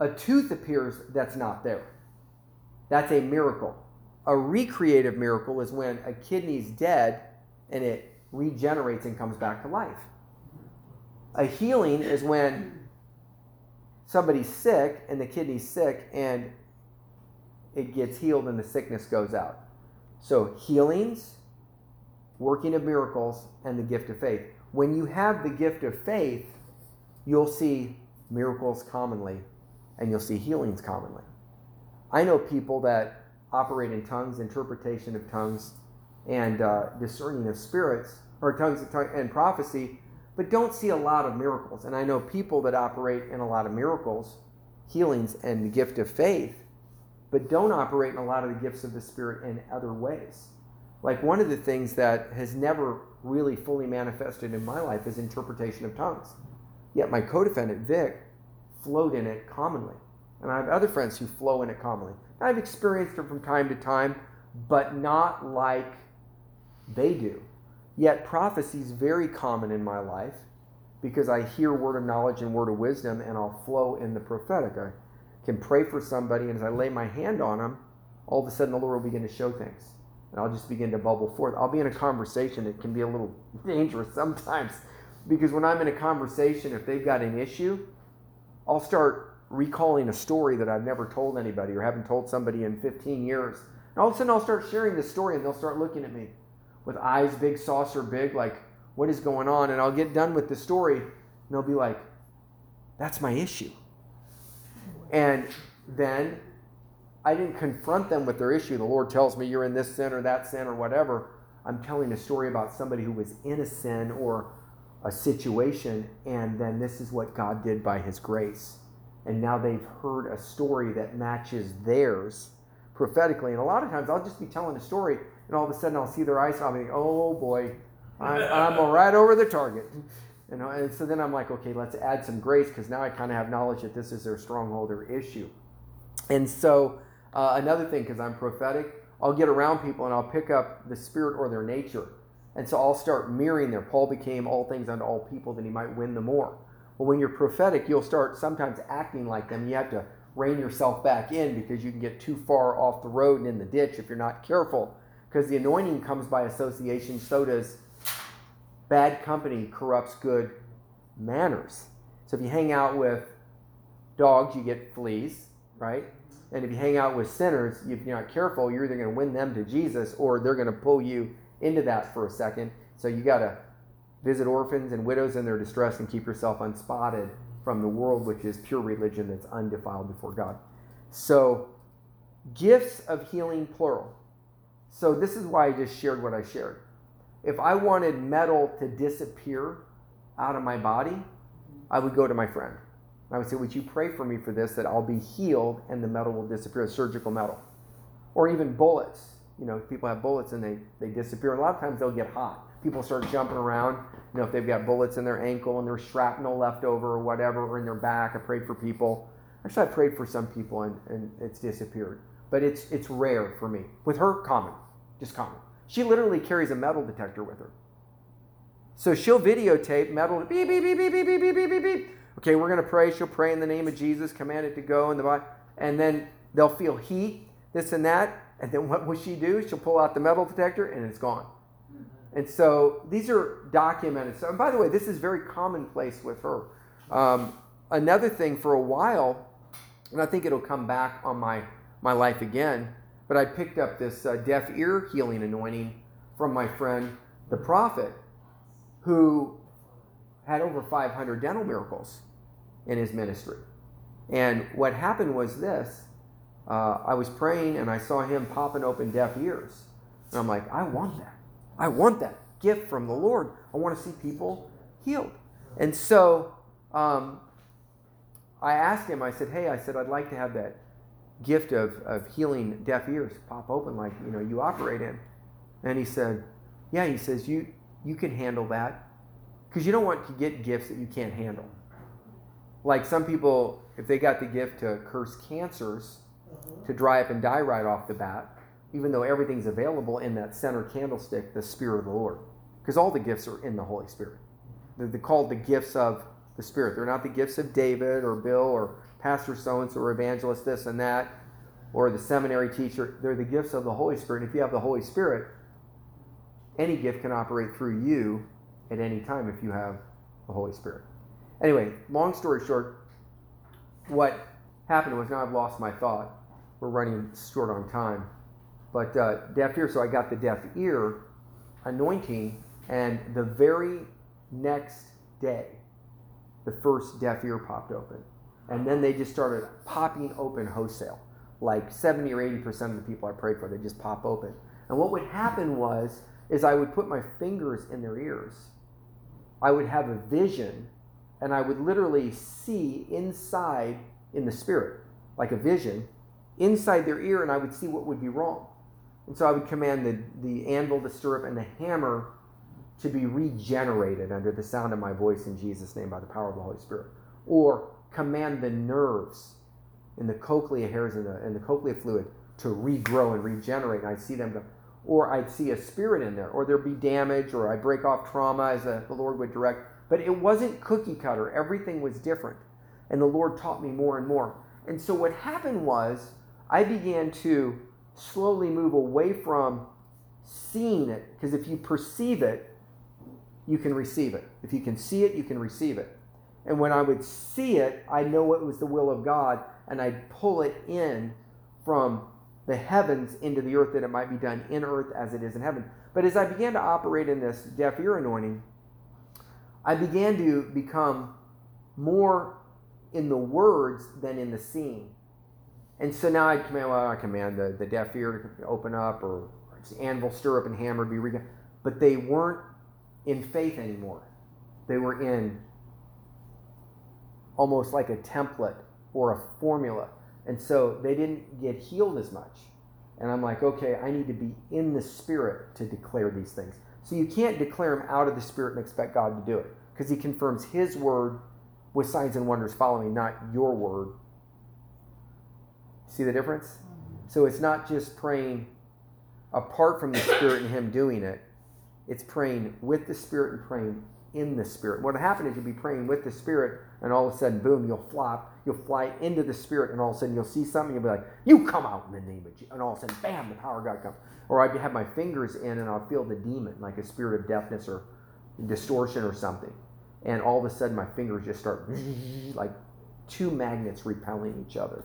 a tooth appears that's not there. That's a miracle. A recreative miracle is when a kidney's dead and it regenerates and comes back to life. A healing is when somebody's sick and the kidney's sick and it gets healed and the sickness goes out. So, healings, working of miracles, and the gift of faith. When you have the gift of faith, you'll see miracles commonly and you'll see healings commonly. I know people that operate in tongues, interpretation of tongues, and uh, discerning of spirits, or tongues and prophecy, but don't see a lot of miracles. And I know people that operate in a lot of miracles, healings, and the gift of faith, but don't operate in a lot of the gifts of the Spirit in other ways. Like one of the things that has never really fully manifested in my life is interpretation of tongues. Yet my co-defendant Vic flowed in it commonly. And I have other friends who flow in it commonly. I've experienced it from time to time, but not like they do. Yet prophecy is very common in my life because I hear word of knowledge and word of wisdom and I'll flow in the prophetic. I can pray for somebody, and as I lay my hand on them, all of a sudden the Lord will begin to show things. And I'll just begin to bubble forth. I'll be in a conversation. It can be a little dangerous sometimes because when I'm in a conversation, if they've got an issue, I'll start recalling a story that I've never told anybody or haven't told somebody in 15 years. And all of a sudden, I'll start sharing this story and they'll start looking at me with eyes big, saucer big, like, what is going on? And I'll get done with the story and they'll be like, that's my issue. And then I didn't confront them with their issue. The Lord tells me you're in this sin or that sin or whatever. I'm telling a story about somebody who was in a sin or a situation, and then this is what God did by His grace. And now they've heard a story that matches theirs prophetically. And a lot of times I'll just be telling a story, and all of a sudden I'll see their eyes, and I'll be, oh boy, I'm, I'm right over the target. You know, and so then I'm like, okay, let's add some grace because now I kind of have knowledge that this is their stronghold or issue. And so uh, another thing, because I'm prophetic, I'll get around people and I'll pick up the spirit or their nature. And so I'll start mirroring there. Paul became all things unto all people that he might win the more. Well, when you're prophetic, you'll start sometimes acting like them. You have to rein yourself back in because you can get too far off the road and in the ditch if you're not careful. Because the anointing comes by association, so does bad company corrupts good manners. So if you hang out with dogs, you get fleas, right? And if you hang out with sinners, if you're not careful, you're either going to win them to Jesus or they're going to pull you into that for a second. So you got to visit orphans and widows in their distress and keep yourself unspotted from the world, which is pure religion that's undefiled before God. So, gifts of healing, plural. So, this is why I just shared what I shared. If I wanted metal to disappear out of my body, I would go to my friend. I would say, Would you pray for me for this, that I'll be healed and the metal will disappear, surgical metal? Or even bullets. You know, people have bullets and they, they disappear. And a lot of times they'll get hot. People start jumping around. You know, if they've got bullets in their ankle and there's shrapnel left over or whatever, or in their back. I prayed for people. Actually, I prayed for some people and, and it's disappeared. But it's it's rare for me. With her, common. Just common. She literally carries a metal detector with her. So she'll videotape metal beep beep beep beep beep beep beep beep beep. Okay, we're gonna pray. She'll pray in the name of Jesus, command it to go in the body, and then they'll feel heat, this and that, and then what will she do? She'll pull out the metal detector and it's gone. And so these are documented. So, and by the way, this is very commonplace with her. Um, another thing for a while, and I think it'll come back on my, my life again, but I picked up this uh, deaf ear healing anointing from my friend, the prophet, who had over 500 dental miracles in his ministry. And what happened was this uh, I was praying and I saw him popping open deaf ears. And I'm like, I want that. I want that gift from the Lord. I want to see people healed. And so um, I asked him, I said, Hey, I said, I'd like to have that gift of, of healing deaf ears pop open like you know you operate in. And he said, Yeah, he says, You you can handle that. Because you don't want to get gifts that you can't handle. Like some people, if they got the gift to curse cancers, to dry up and die right off the bat, even though everything's available in that center candlestick, the Spirit of the Lord. Because all the gifts are in the Holy Spirit. They're, they're called the gifts of the Spirit. They're not the gifts of David or Bill or Pastor so and so or evangelist this and that or the seminary teacher. They're the gifts of the Holy Spirit. And if you have the Holy Spirit, any gift can operate through you at any time if you have the Holy Spirit. Anyway, long story short, what happened was now I've lost my thought. We're running short on time. But uh, deaf ear, so I got the deaf ear anointing, and the very next day, the first deaf ear popped open. And then they just started popping open wholesale. Like 70 or 80% of the people I prayed for, they just pop open. And what would happen was, is I would put my fingers in their ears. I would have a vision, and I would literally see inside in the spirit, like a vision, inside their ear, and I would see what would be wrong. And so I would command the, the anvil, the stirrup, and the hammer to be regenerated under the sound of my voice in Jesus' name by the power of the Holy Spirit. Or command the nerves in the cochlea hairs and the, and the cochlea fluid to regrow and regenerate. And I'd see them go, or I'd see a spirit in there, or there'd be damage, or I break off trauma as the Lord would direct. But it wasn't cookie cutter. Everything was different. And the Lord taught me more and more. And so what happened was I began to slowly move away from seeing it, because if you perceive it, you can receive it. If you can see it, you can receive it. And when I would see it, I know it was the will of God, and I'd pull it in from the heavens into the earth that it might be done in earth as it is in heaven. But as I began to operate in this deaf ear anointing, I began to become more in the words than in the seeing. And so now I command, well, I command the, the deaf ear to open up or anvil, stir up, and hammer be re- But they weren't in faith anymore. They were in almost like a template or a formula. And so they didn't get healed as much. And I'm like, okay, I need to be in the spirit to declare these things. So you can't declare them out of the spirit and expect God to do it because he confirms his word with signs and wonders following, not your word. See the difference? So it's not just praying apart from the spirit and him doing it. It's praying with the spirit and praying in the spirit. What happened is you'll be praying with the spirit, and all of a sudden, boom, you'll flop, you'll fly into the spirit, and all of a sudden you'll see something, you'll be like, "You come out in the name of Jesus," and all of a sudden, bam, the power of God comes. Or I'd have my fingers in, and I'll feel the demon, like a spirit of deafness or distortion or something, and all of a sudden my fingers just start like two magnets repelling each other.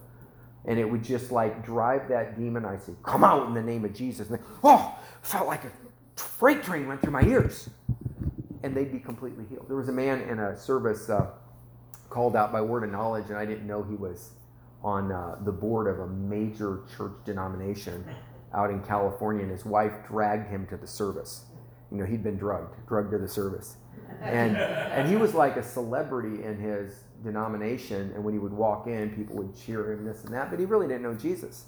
And it would just like drive that demon. I say, Come out in the name of Jesus. And they, oh, felt like a freight train went through my ears and they'd be completely healed. There was a man in a service uh, called out by word of knowledge, and I didn't know he was on uh, the board of a major church denomination out in California, and his wife dragged him to the service. You know, he'd been drugged, drugged to the service. And, and he was like a celebrity in his denomination, and when he would walk in, people would cheer him, this and that, but he really didn't know Jesus.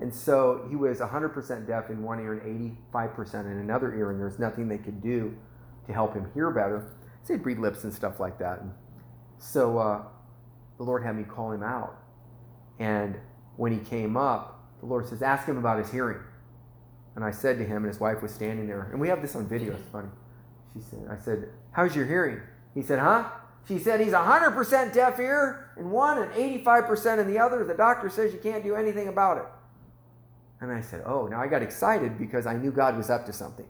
And so he was 100% deaf in one ear and 85% in another ear, and there was nothing they could do to help him hear better. So he'd read lips and stuff like that. And so uh, the Lord had me call him out. And when he came up, the Lord says, Ask him about his hearing. And I said to him, and his wife was standing there, and we have this on video, it's funny. She said, I said, How's your hearing? He said, Huh? She said, He's 100% deaf ear in one and 85% in the other. The doctor says you can't do anything about it. And I said, Oh, now I got excited because I knew God was up to something.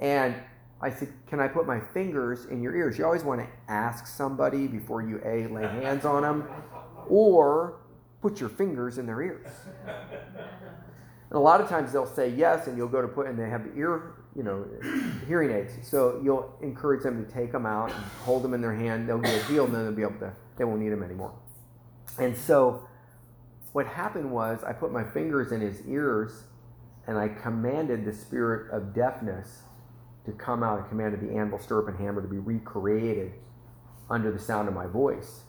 And I said, Can I put my fingers in your ears? You always want to ask somebody before you A, lay hands on them, or put your fingers in their ears. And a lot of times they'll say yes, and you'll go to put, and they have ear, you know, hearing aids. So you'll encourage them to take them out and hold them in their hand. They'll get healed, and then they'll be able to, they won't need them anymore. And so what happened was I put my fingers in his ears, and I commanded the spirit of deafness to come out and commanded the anvil, stirrup, and hammer to be recreated under the sound of my voice.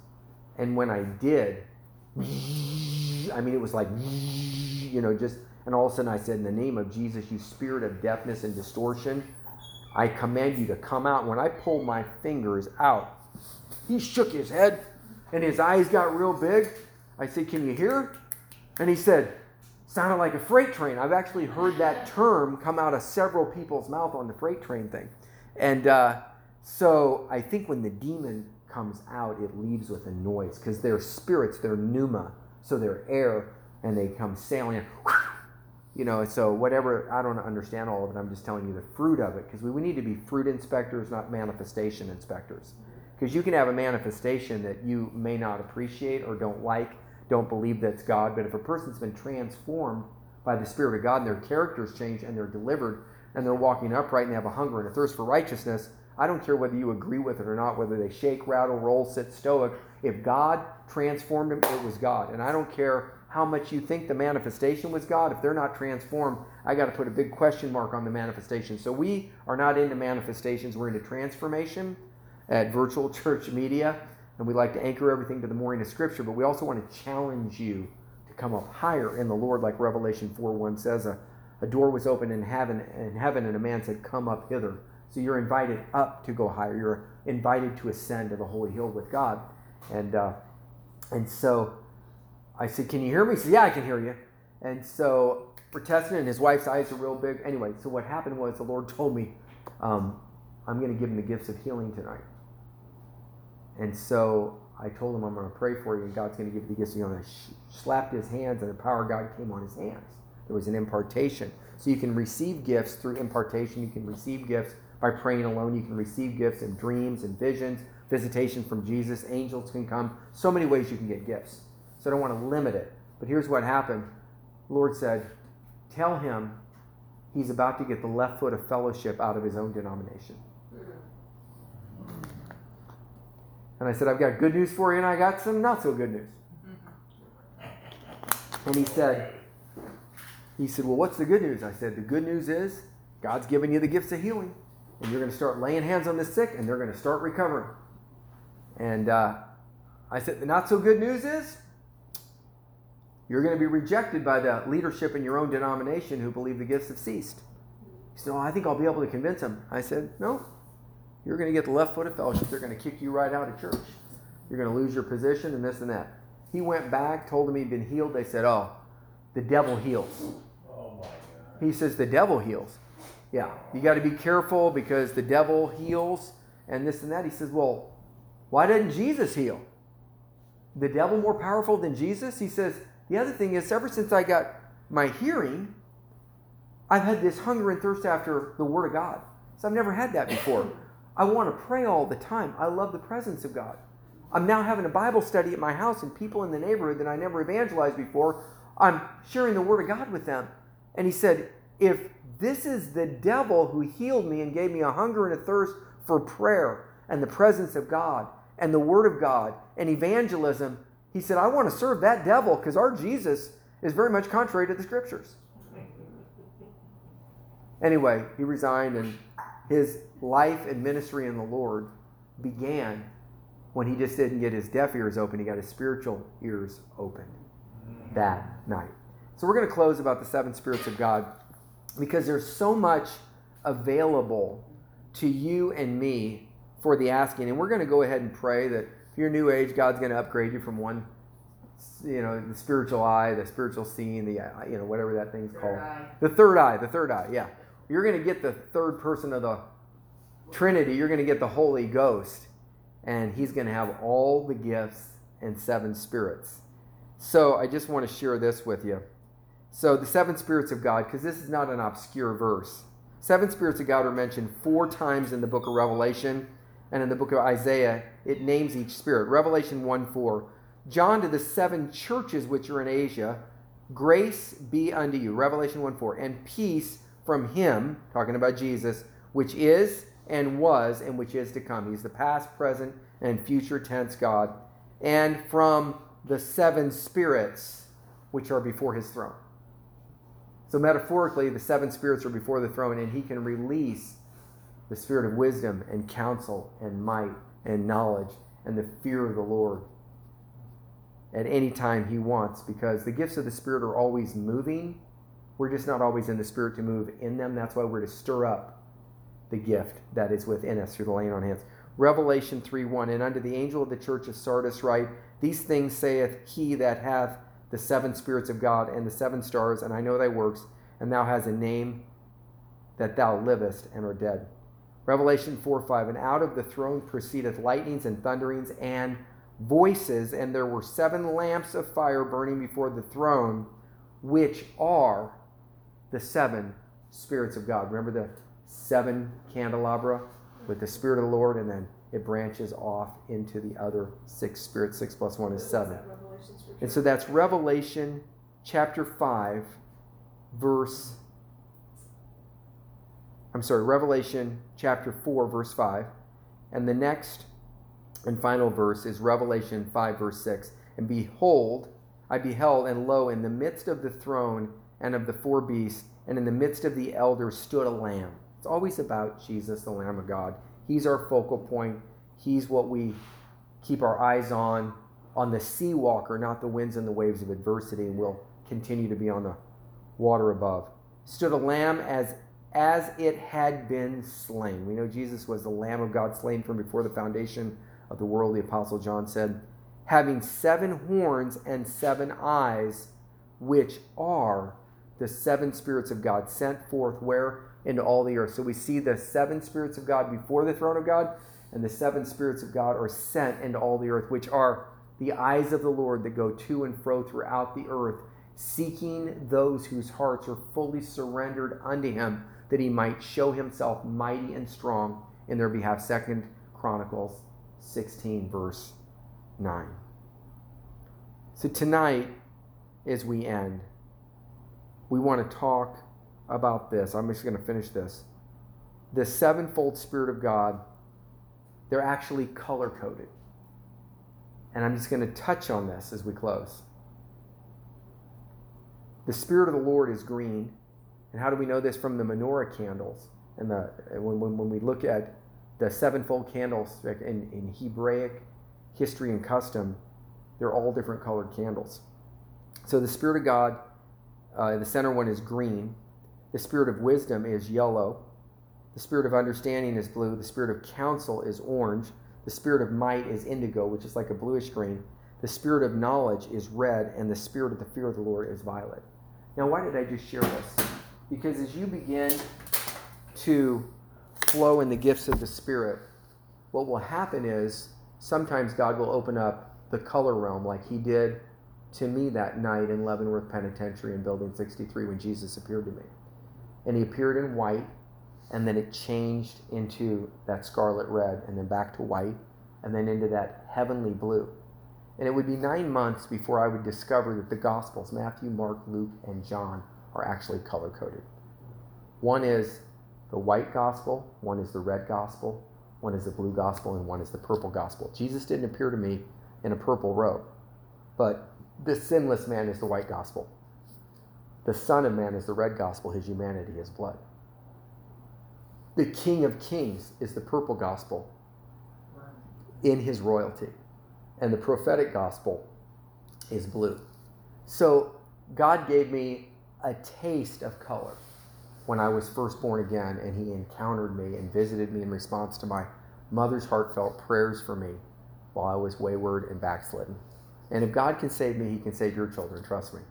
And when I did, I mean, it was like, you know, just, and all of a sudden I said, In the name of Jesus, you spirit of deafness and distortion, I command you to come out. When I pulled my fingers out, he shook his head and his eyes got real big. I said, Can you hear? And he said, sounded like a freight train. I've actually heard that term come out of several people's mouth on the freight train thing. And uh, so I think when the demon comes out, it leaves with a noise because they're spirits, they're pneuma, so they're air, and they come sailing in. You know, so whatever, I don't understand all of it. I'm just telling you the fruit of it because we, we need to be fruit inspectors, not manifestation inspectors. Because you can have a manifestation that you may not appreciate or don't like, don't believe that's God. But if a person's been transformed by the Spirit of God and their characters change and they're delivered and they're walking upright and they have a hunger and a thirst for righteousness, I don't care whether you agree with it or not, whether they shake, rattle, roll, sit stoic. If God transformed them, it was God. And I don't care how much you think the manifestation was God. If they're not transformed, I got to put a big question mark on the manifestation. So we are not into manifestations, we're into transformation at Virtual Church Media. And we like to anchor everything to the morning of Scripture, but we also want to challenge you to come up higher in the Lord, like Revelation 4 1 says. A, a door was opened in heaven, in heaven, and a man said, Come up hither. So you're invited up to go higher. You're invited to ascend to the holy hill with God. And uh, and so I said, Can you hear me? He said, Yeah, I can hear you. And so we're testing, and his wife's eyes are real big. Anyway, so what happened was the Lord told me, um, I'm going to give him the gifts of healing tonight. And so I told him, I'm going to pray for you, and God's going to give you the gifts healing. I slapped his hands, and the power of God came on his hands. There was an impartation. So you can receive gifts through impartation. You can receive gifts by praying alone. You can receive gifts in dreams and visions, visitation from Jesus. Angels can come. So many ways you can get gifts. So I don't want to limit it. But here's what happened. The Lord said, Tell him he's about to get the left foot of fellowship out of his own denomination. And I said, I've got good news for you, and I got some not so good news. And he said, he said, Well, what's the good news? I said, The good news is God's given you the gifts of healing. And you're going to start laying hands on the sick, and they're going to start recovering. And uh, I said, The not so good news is you're going to be rejected by the leadership in your own denomination who believe the gifts have ceased. He said, Oh, I think I'll be able to convince them. I said, No, you're going to get the left foot of fellowship. They're going to kick you right out of church. You're going to lose your position and this and that. He went back, told them he'd been healed. They said, Oh, the devil heals. Oh my God. He says, The devil heals. Yeah, you got to be careful because the devil heals and this and that. He says, Well, why didn't Jesus heal? The devil more powerful than Jesus? He says, The other thing is, ever since I got my hearing, I've had this hunger and thirst after the Word of God. So I've never had that before. I want to pray all the time. I love the presence of God. I'm now having a Bible study at my house, and people in the neighborhood that I never evangelized before, I'm sharing the Word of God with them. And he said, If this is the devil who healed me and gave me a hunger and a thirst for prayer and the presence of God and the Word of God and evangelism, he said, I want to serve that devil because our Jesus is very much contrary to the Scriptures. Anyway, he resigned, and his life and ministry in the Lord began when he just didn't get his deaf ears open, he got his spiritual ears opened that night. So we're going to close about the seven spirits of God because there's so much available to you and me for the asking. And we're going to go ahead and pray that if you're new age, God's going to upgrade you from one, you know, the spiritual eye, the spiritual seeing, the, you know, whatever that thing's called. The third eye, the third eye, yeah. You're going to get the third person of the Trinity. You're going to get the Holy Ghost. And he's going to have all the gifts and seven spirits. So I just want to share this with you. So the seven spirits of God, because this is not an obscure verse. Seven spirits of God are mentioned four times in the book of Revelation, and in the book of Isaiah, it names each spirit. Revelation 1 4. John to the seven churches which are in Asia, grace be unto you. Revelation 1 4. And peace from him, talking about Jesus, which is and was and which is to come. He's the past, present, and future tense God. And from the seven spirits which are before his throne. So, metaphorically, the seven spirits are before the throne, and he can release the spirit of wisdom and counsel and might and knowledge and the fear of the Lord at any time he wants because the gifts of the Spirit are always moving. We're just not always in the Spirit to move in them. That's why we're to stir up the gift that is within us through the laying on hands. Revelation 3 1 And unto the angel of the church of Sardis write, These things saith he that hath the seven spirits of God and the seven stars, and I know thy works, and thou hast a name that thou livest and are dead. Revelation 4 5 And out of the throne proceedeth lightnings and thunderings and voices, and there were seven lamps of fire burning before the throne, which are the seven spirits of God. Remember the seven candelabra with the Spirit of the Lord, and then it branches off into the other six spirits. Six plus one is seven. And so that's Revelation chapter 5, verse. I'm sorry, Revelation chapter 4, verse 5. And the next and final verse is Revelation 5, verse 6. And behold, I beheld, and lo, in the midst of the throne and of the four beasts, and in the midst of the elders stood a lamb. It's always about Jesus, the Lamb of God. He's our focal point. He's what we keep our eyes on, on the sea walker, not the winds and the waves of adversity, and we'll continue to be on the water above. Stood a lamb as as it had been slain. We know Jesus was the Lamb of God slain from before the foundation of the world. The Apostle John said, having seven horns and seven eyes, which are the seven spirits of God sent forth where? Into all the earth. So we see the seven spirits of God before the throne of God, and the seven spirits of God are sent into all the earth, which are the eyes of the Lord that go to and fro throughout the earth, seeking those whose hearts are fully surrendered unto him that he might show himself mighty and strong in their behalf. Second Chronicles 16, verse 9. So tonight, as we end, we want to talk about this. I'm just going to finish this. The sevenfold Spirit of God, they're actually color coded. And I'm just going to touch on this as we close. The Spirit of the Lord is green. And how do we know this from the menorah candles? And the when, when, when we look at the sevenfold candles in, in Hebraic history and custom, they're all different colored candles. So the Spirit of God, uh, the center one is green. The Spirit of wisdom is yellow. The Spirit of understanding is blue. The Spirit of counsel is orange. The Spirit of might is indigo, which is like a bluish green. The Spirit of knowledge is red. And the Spirit of the fear of the Lord is violet. Now, why did I just share this? Because as you begin to flow in the gifts of the Spirit, what will happen is sometimes God will open up the color realm like He did to me that night in Leavenworth Penitentiary in Building 63 when Jesus appeared to me. And He appeared in white, and then it changed into that scarlet red, and then back to white, and then into that heavenly blue. And it would be nine months before I would discover that the Gospels, Matthew, Mark, Luke, and John, are actually color coded. One is the white gospel, one is the red gospel, one is the blue gospel, and one is the purple gospel. Jesus didn't appear to me in a purple robe, but the sinless man is the white gospel. The Son of Man is the red gospel, his humanity, his blood. The King of Kings is the purple gospel in his royalty. And the prophetic gospel is blue. So God gave me a taste of color when I was first born again, and He encountered me and visited me in response to my mother's heartfelt prayers for me while I was wayward and backslidden. And if God can save me, He can save your children, trust me.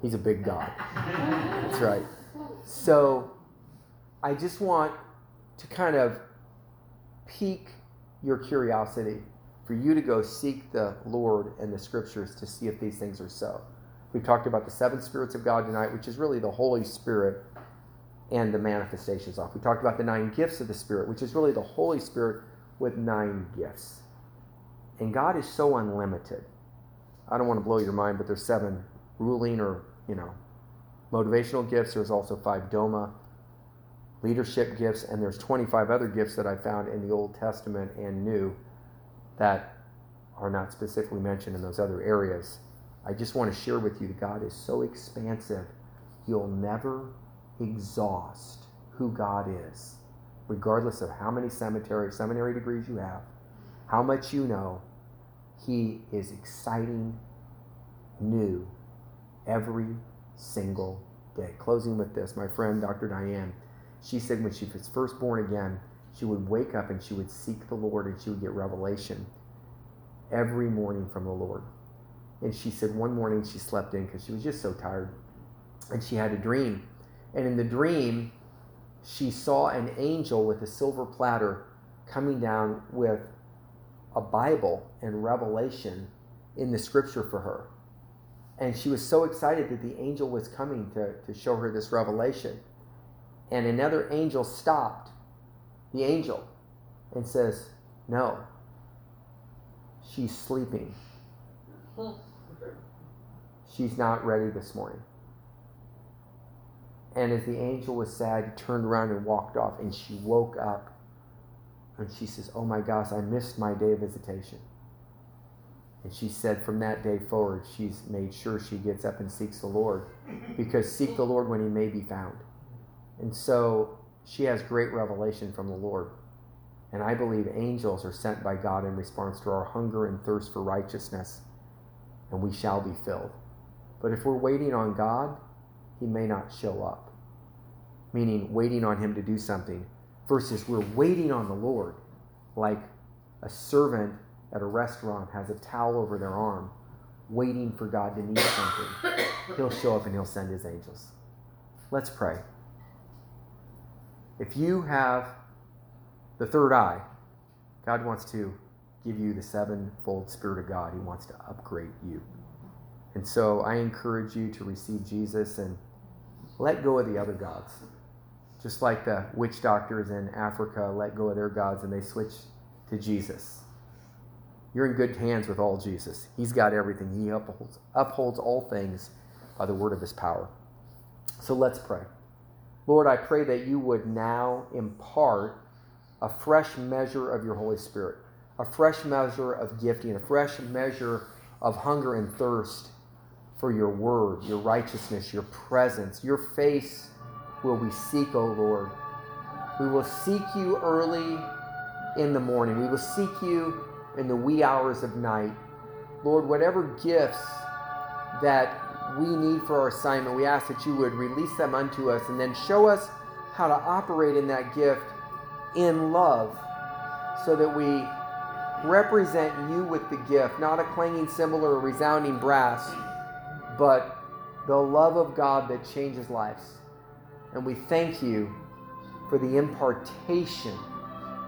He's a big God. That's right. So I just want to kind of pique your curiosity for you to go seek the Lord and the scriptures to see if these things are so. We've talked about the seven spirits of God tonight, which is really the Holy Spirit and the manifestations of. We talked about the nine gifts of the Spirit, which is really the Holy Spirit with nine gifts. And God is so unlimited. I don't want to blow your mind, but there's seven ruling or, you know, motivational gifts. There's also five doma leadership gifts, and there's 25 other gifts that I found in the Old Testament and New that are not specifically mentioned in those other areas. I just want to share with you that God is so expansive, you'll never exhaust who God is, regardless of how many seminary, seminary degrees you have, how much you know. He is exciting, new, every single day. Closing with this, my friend Dr. Diane, she said when she was first born again, she would wake up and she would seek the Lord and she would get revelation every morning from the Lord. And she said one morning she slept in because she was just so tired. And she had a dream. And in the dream, she saw an angel with a silver platter coming down with a Bible and revelation in the scripture for her. And she was so excited that the angel was coming to, to show her this revelation. And another angel stopped the angel and says, No. She's sleeping. She's not ready this morning. And as the angel was sad, he turned around and walked off, and she woke up. And she says, Oh my gosh, I missed my day of visitation. And she said from that day forward, she's made sure she gets up and seeks the Lord because seek the Lord when he may be found. And so she has great revelation from the Lord. And I believe angels are sent by God in response to our hunger and thirst for righteousness, and we shall be filled. But if we're waiting on God, he may not show up. Meaning, waiting on him to do something, versus we're waiting on the Lord, like a servant at a restaurant has a towel over their arm, waiting for God to need something. He'll show up and he'll send his angels. Let's pray. If you have the third eye, God wants to give you the sevenfold Spirit of God. He wants to upgrade you. And so I encourage you to receive Jesus and let go of the other gods. Just like the witch doctors in Africa let go of their gods and they switched to Jesus. You're in good hands with all Jesus. He's got everything. He upholds, upholds all things by the word of his power. So let's pray. Lord, I pray that you would now impart a fresh measure of your Holy Spirit, a fresh measure of gifting, a fresh measure of hunger and thirst for your word, your righteousness, your presence. Your face will we seek, O Lord. We will seek you early in the morning. We will seek you in the wee hours of night. Lord, whatever gifts that we need for our assignment, we ask that you would release them unto us and then show us how to operate in that gift in love so that we represent you with the gift, not a clanging cymbal or a resounding brass, but the love of God that changes lives. And we thank you for the impartation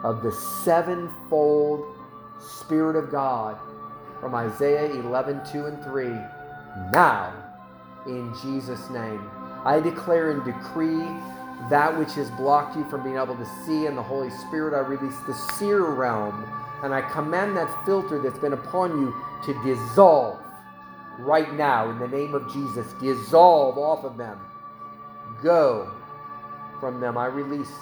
of the sevenfold Spirit of God from Isaiah 11 2 and 3. Now, in Jesus' name, I declare and decree that which has blocked you from being able to see in the Holy Spirit. I release the seer realm and I command that filter that's been upon you to dissolve right now in the name of Jesus. Dissolve off of them. Go from them. I release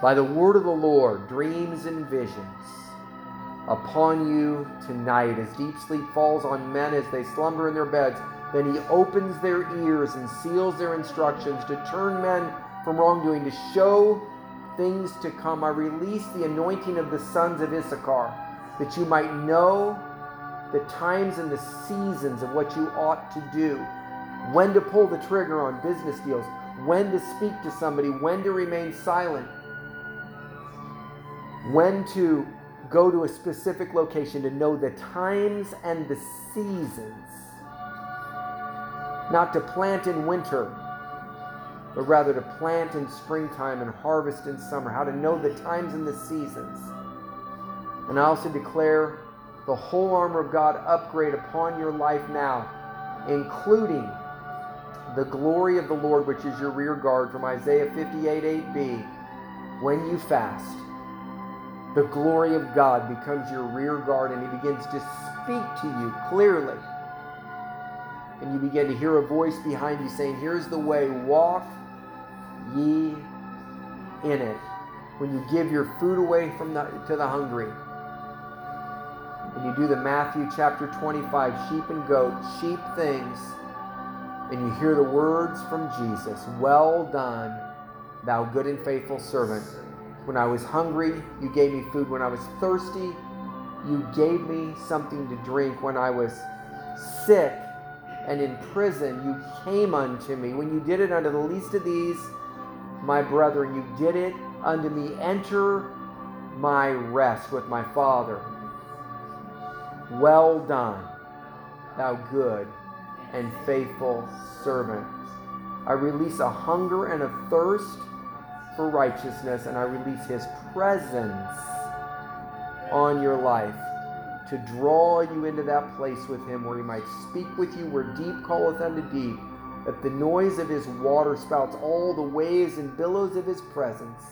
by the word of the Lord dreams and visions upon you tonight as deep sleep falls on men as they slumber in their beds. Then he opens their ears and seals their instructions to turn men from wrongdoing, to show things to come. I release the anointing of the sons of Issachar that you might know the times and the seasons of what you ought to do, when to pull the trigger on business deals, when to speak to somebody, when to remain silent, when to go to a specific location to know the times and the seasons. Not to plant in winter, but rather to plant in springtime and harvest in summer. How to know the times and the seasons. And I also declare the whole armor of God upgrade upon your life now, including the glory of the Lord, which is your rear guard from Isaiah 58 8b. When you fast, the glory of God becomes your rear guard and He begins to speak to you clearly. And you begin to hear a voice behind you saying, Here's the way, walk ye in it. When you give your food away from the, to the hungry, and you do the Matthew chapter 25 sheep and goat, sheep things, and you hear the words from Jesus Well done, thou good and faithful servant. When I was hungry, you gave me food. When I was thirsty, you gave me something to drink. When I was sick and in prison, you came unto me. When you did it unto the least of these, my brethren, you did it unto me. Enter my rest with my Father. Well done, thou good and faithful servant. I release a hunger and a thirst for righteousness, and I release His presence on your life to draw you into that place with Him where He might speak with you, where deep calleth unto deep, that the noise of His water spouts, all the waves and billows of His presence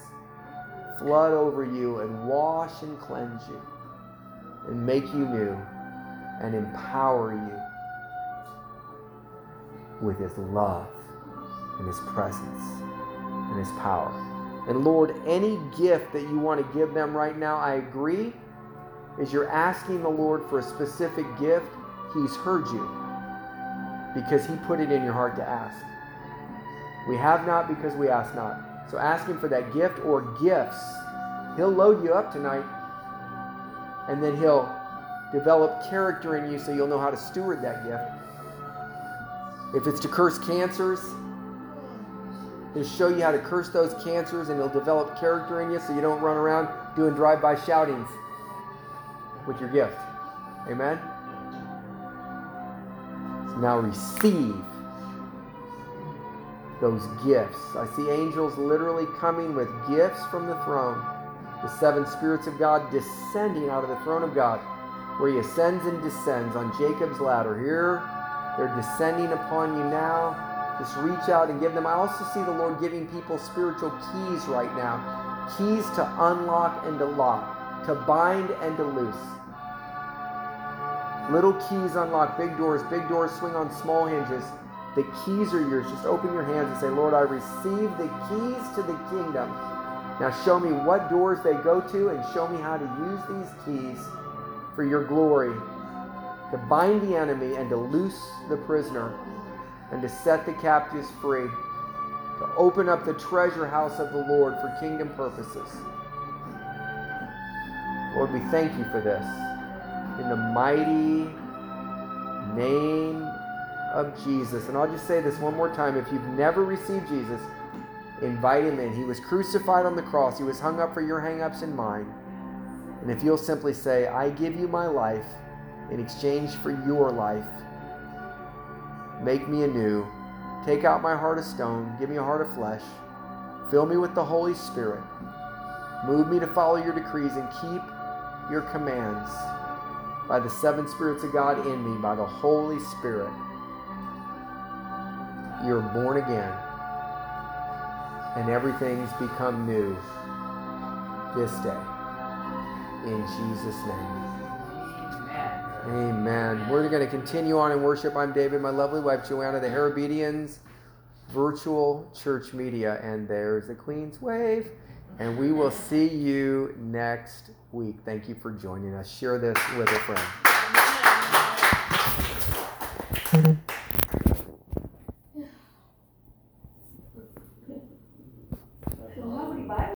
flood over you and wash and cleanse you and make you new and empower you with His love and His presence and His power. And Lord, any gift that you want to give them right now, I agree, is you're asking the Lord for a specific gift. He's heard you because He put it in your heart to ask. We have not because we ask not. So ask Him for that gift or gifts. He'll load you up tonight and then He'll develop character in you so you'll know how to steward that gift. If it's to curse cancers, He'll show you how to curse those cancers and He'll develop character in you so you don't run around doing drive by shoutings with your gift. Amen? So now receive those gifts. I see angels literally coming with gifts from the throne. The seven spirits of God descending out of the throne of God, where He ascends and descends on Jacob's ladder. Here, they're descending upon you now. Just reach out and give them. I also see the Lord giving people spiritual keys right now keys to unlock and to lock, to bind and to loose. Little keys unlock big doors, big doors swing on small hinges. The keys are yours. Just open your hands and say, Lord, I receive the keys to the kingdom. Now show me what doors they go to and show me how to use these keys for your glory to bind the enemy and to loose the prisoner and to set the captives free, to open up the treasure house of the Lord for kingdom purposes. Lord, we thank you for this. In the mighty name of Jesus. And I'll just say this one more time. If you've never received Jesus, invite him in. He was crucified on the cross, he was hung up for your hangups and mine. And if you'll simply say, I give you my life in exchange for your life, make me anew, take out my heart of stone, give me a heart of flesh, fill me with the Holy Spirit, move me to follow your decrees and keep your commands by the seven spirits of God in me, by the Holy Spirit. You're born again, and everything's become new this day. In Jesus' name. Amen. We're going to continue on in worship. I'm David, my lovely wife Joanna, the Hairabedians virtual church media, and there's the Queen's Wave. And we will see you next week. Thank you for joining us. Share this with a friend.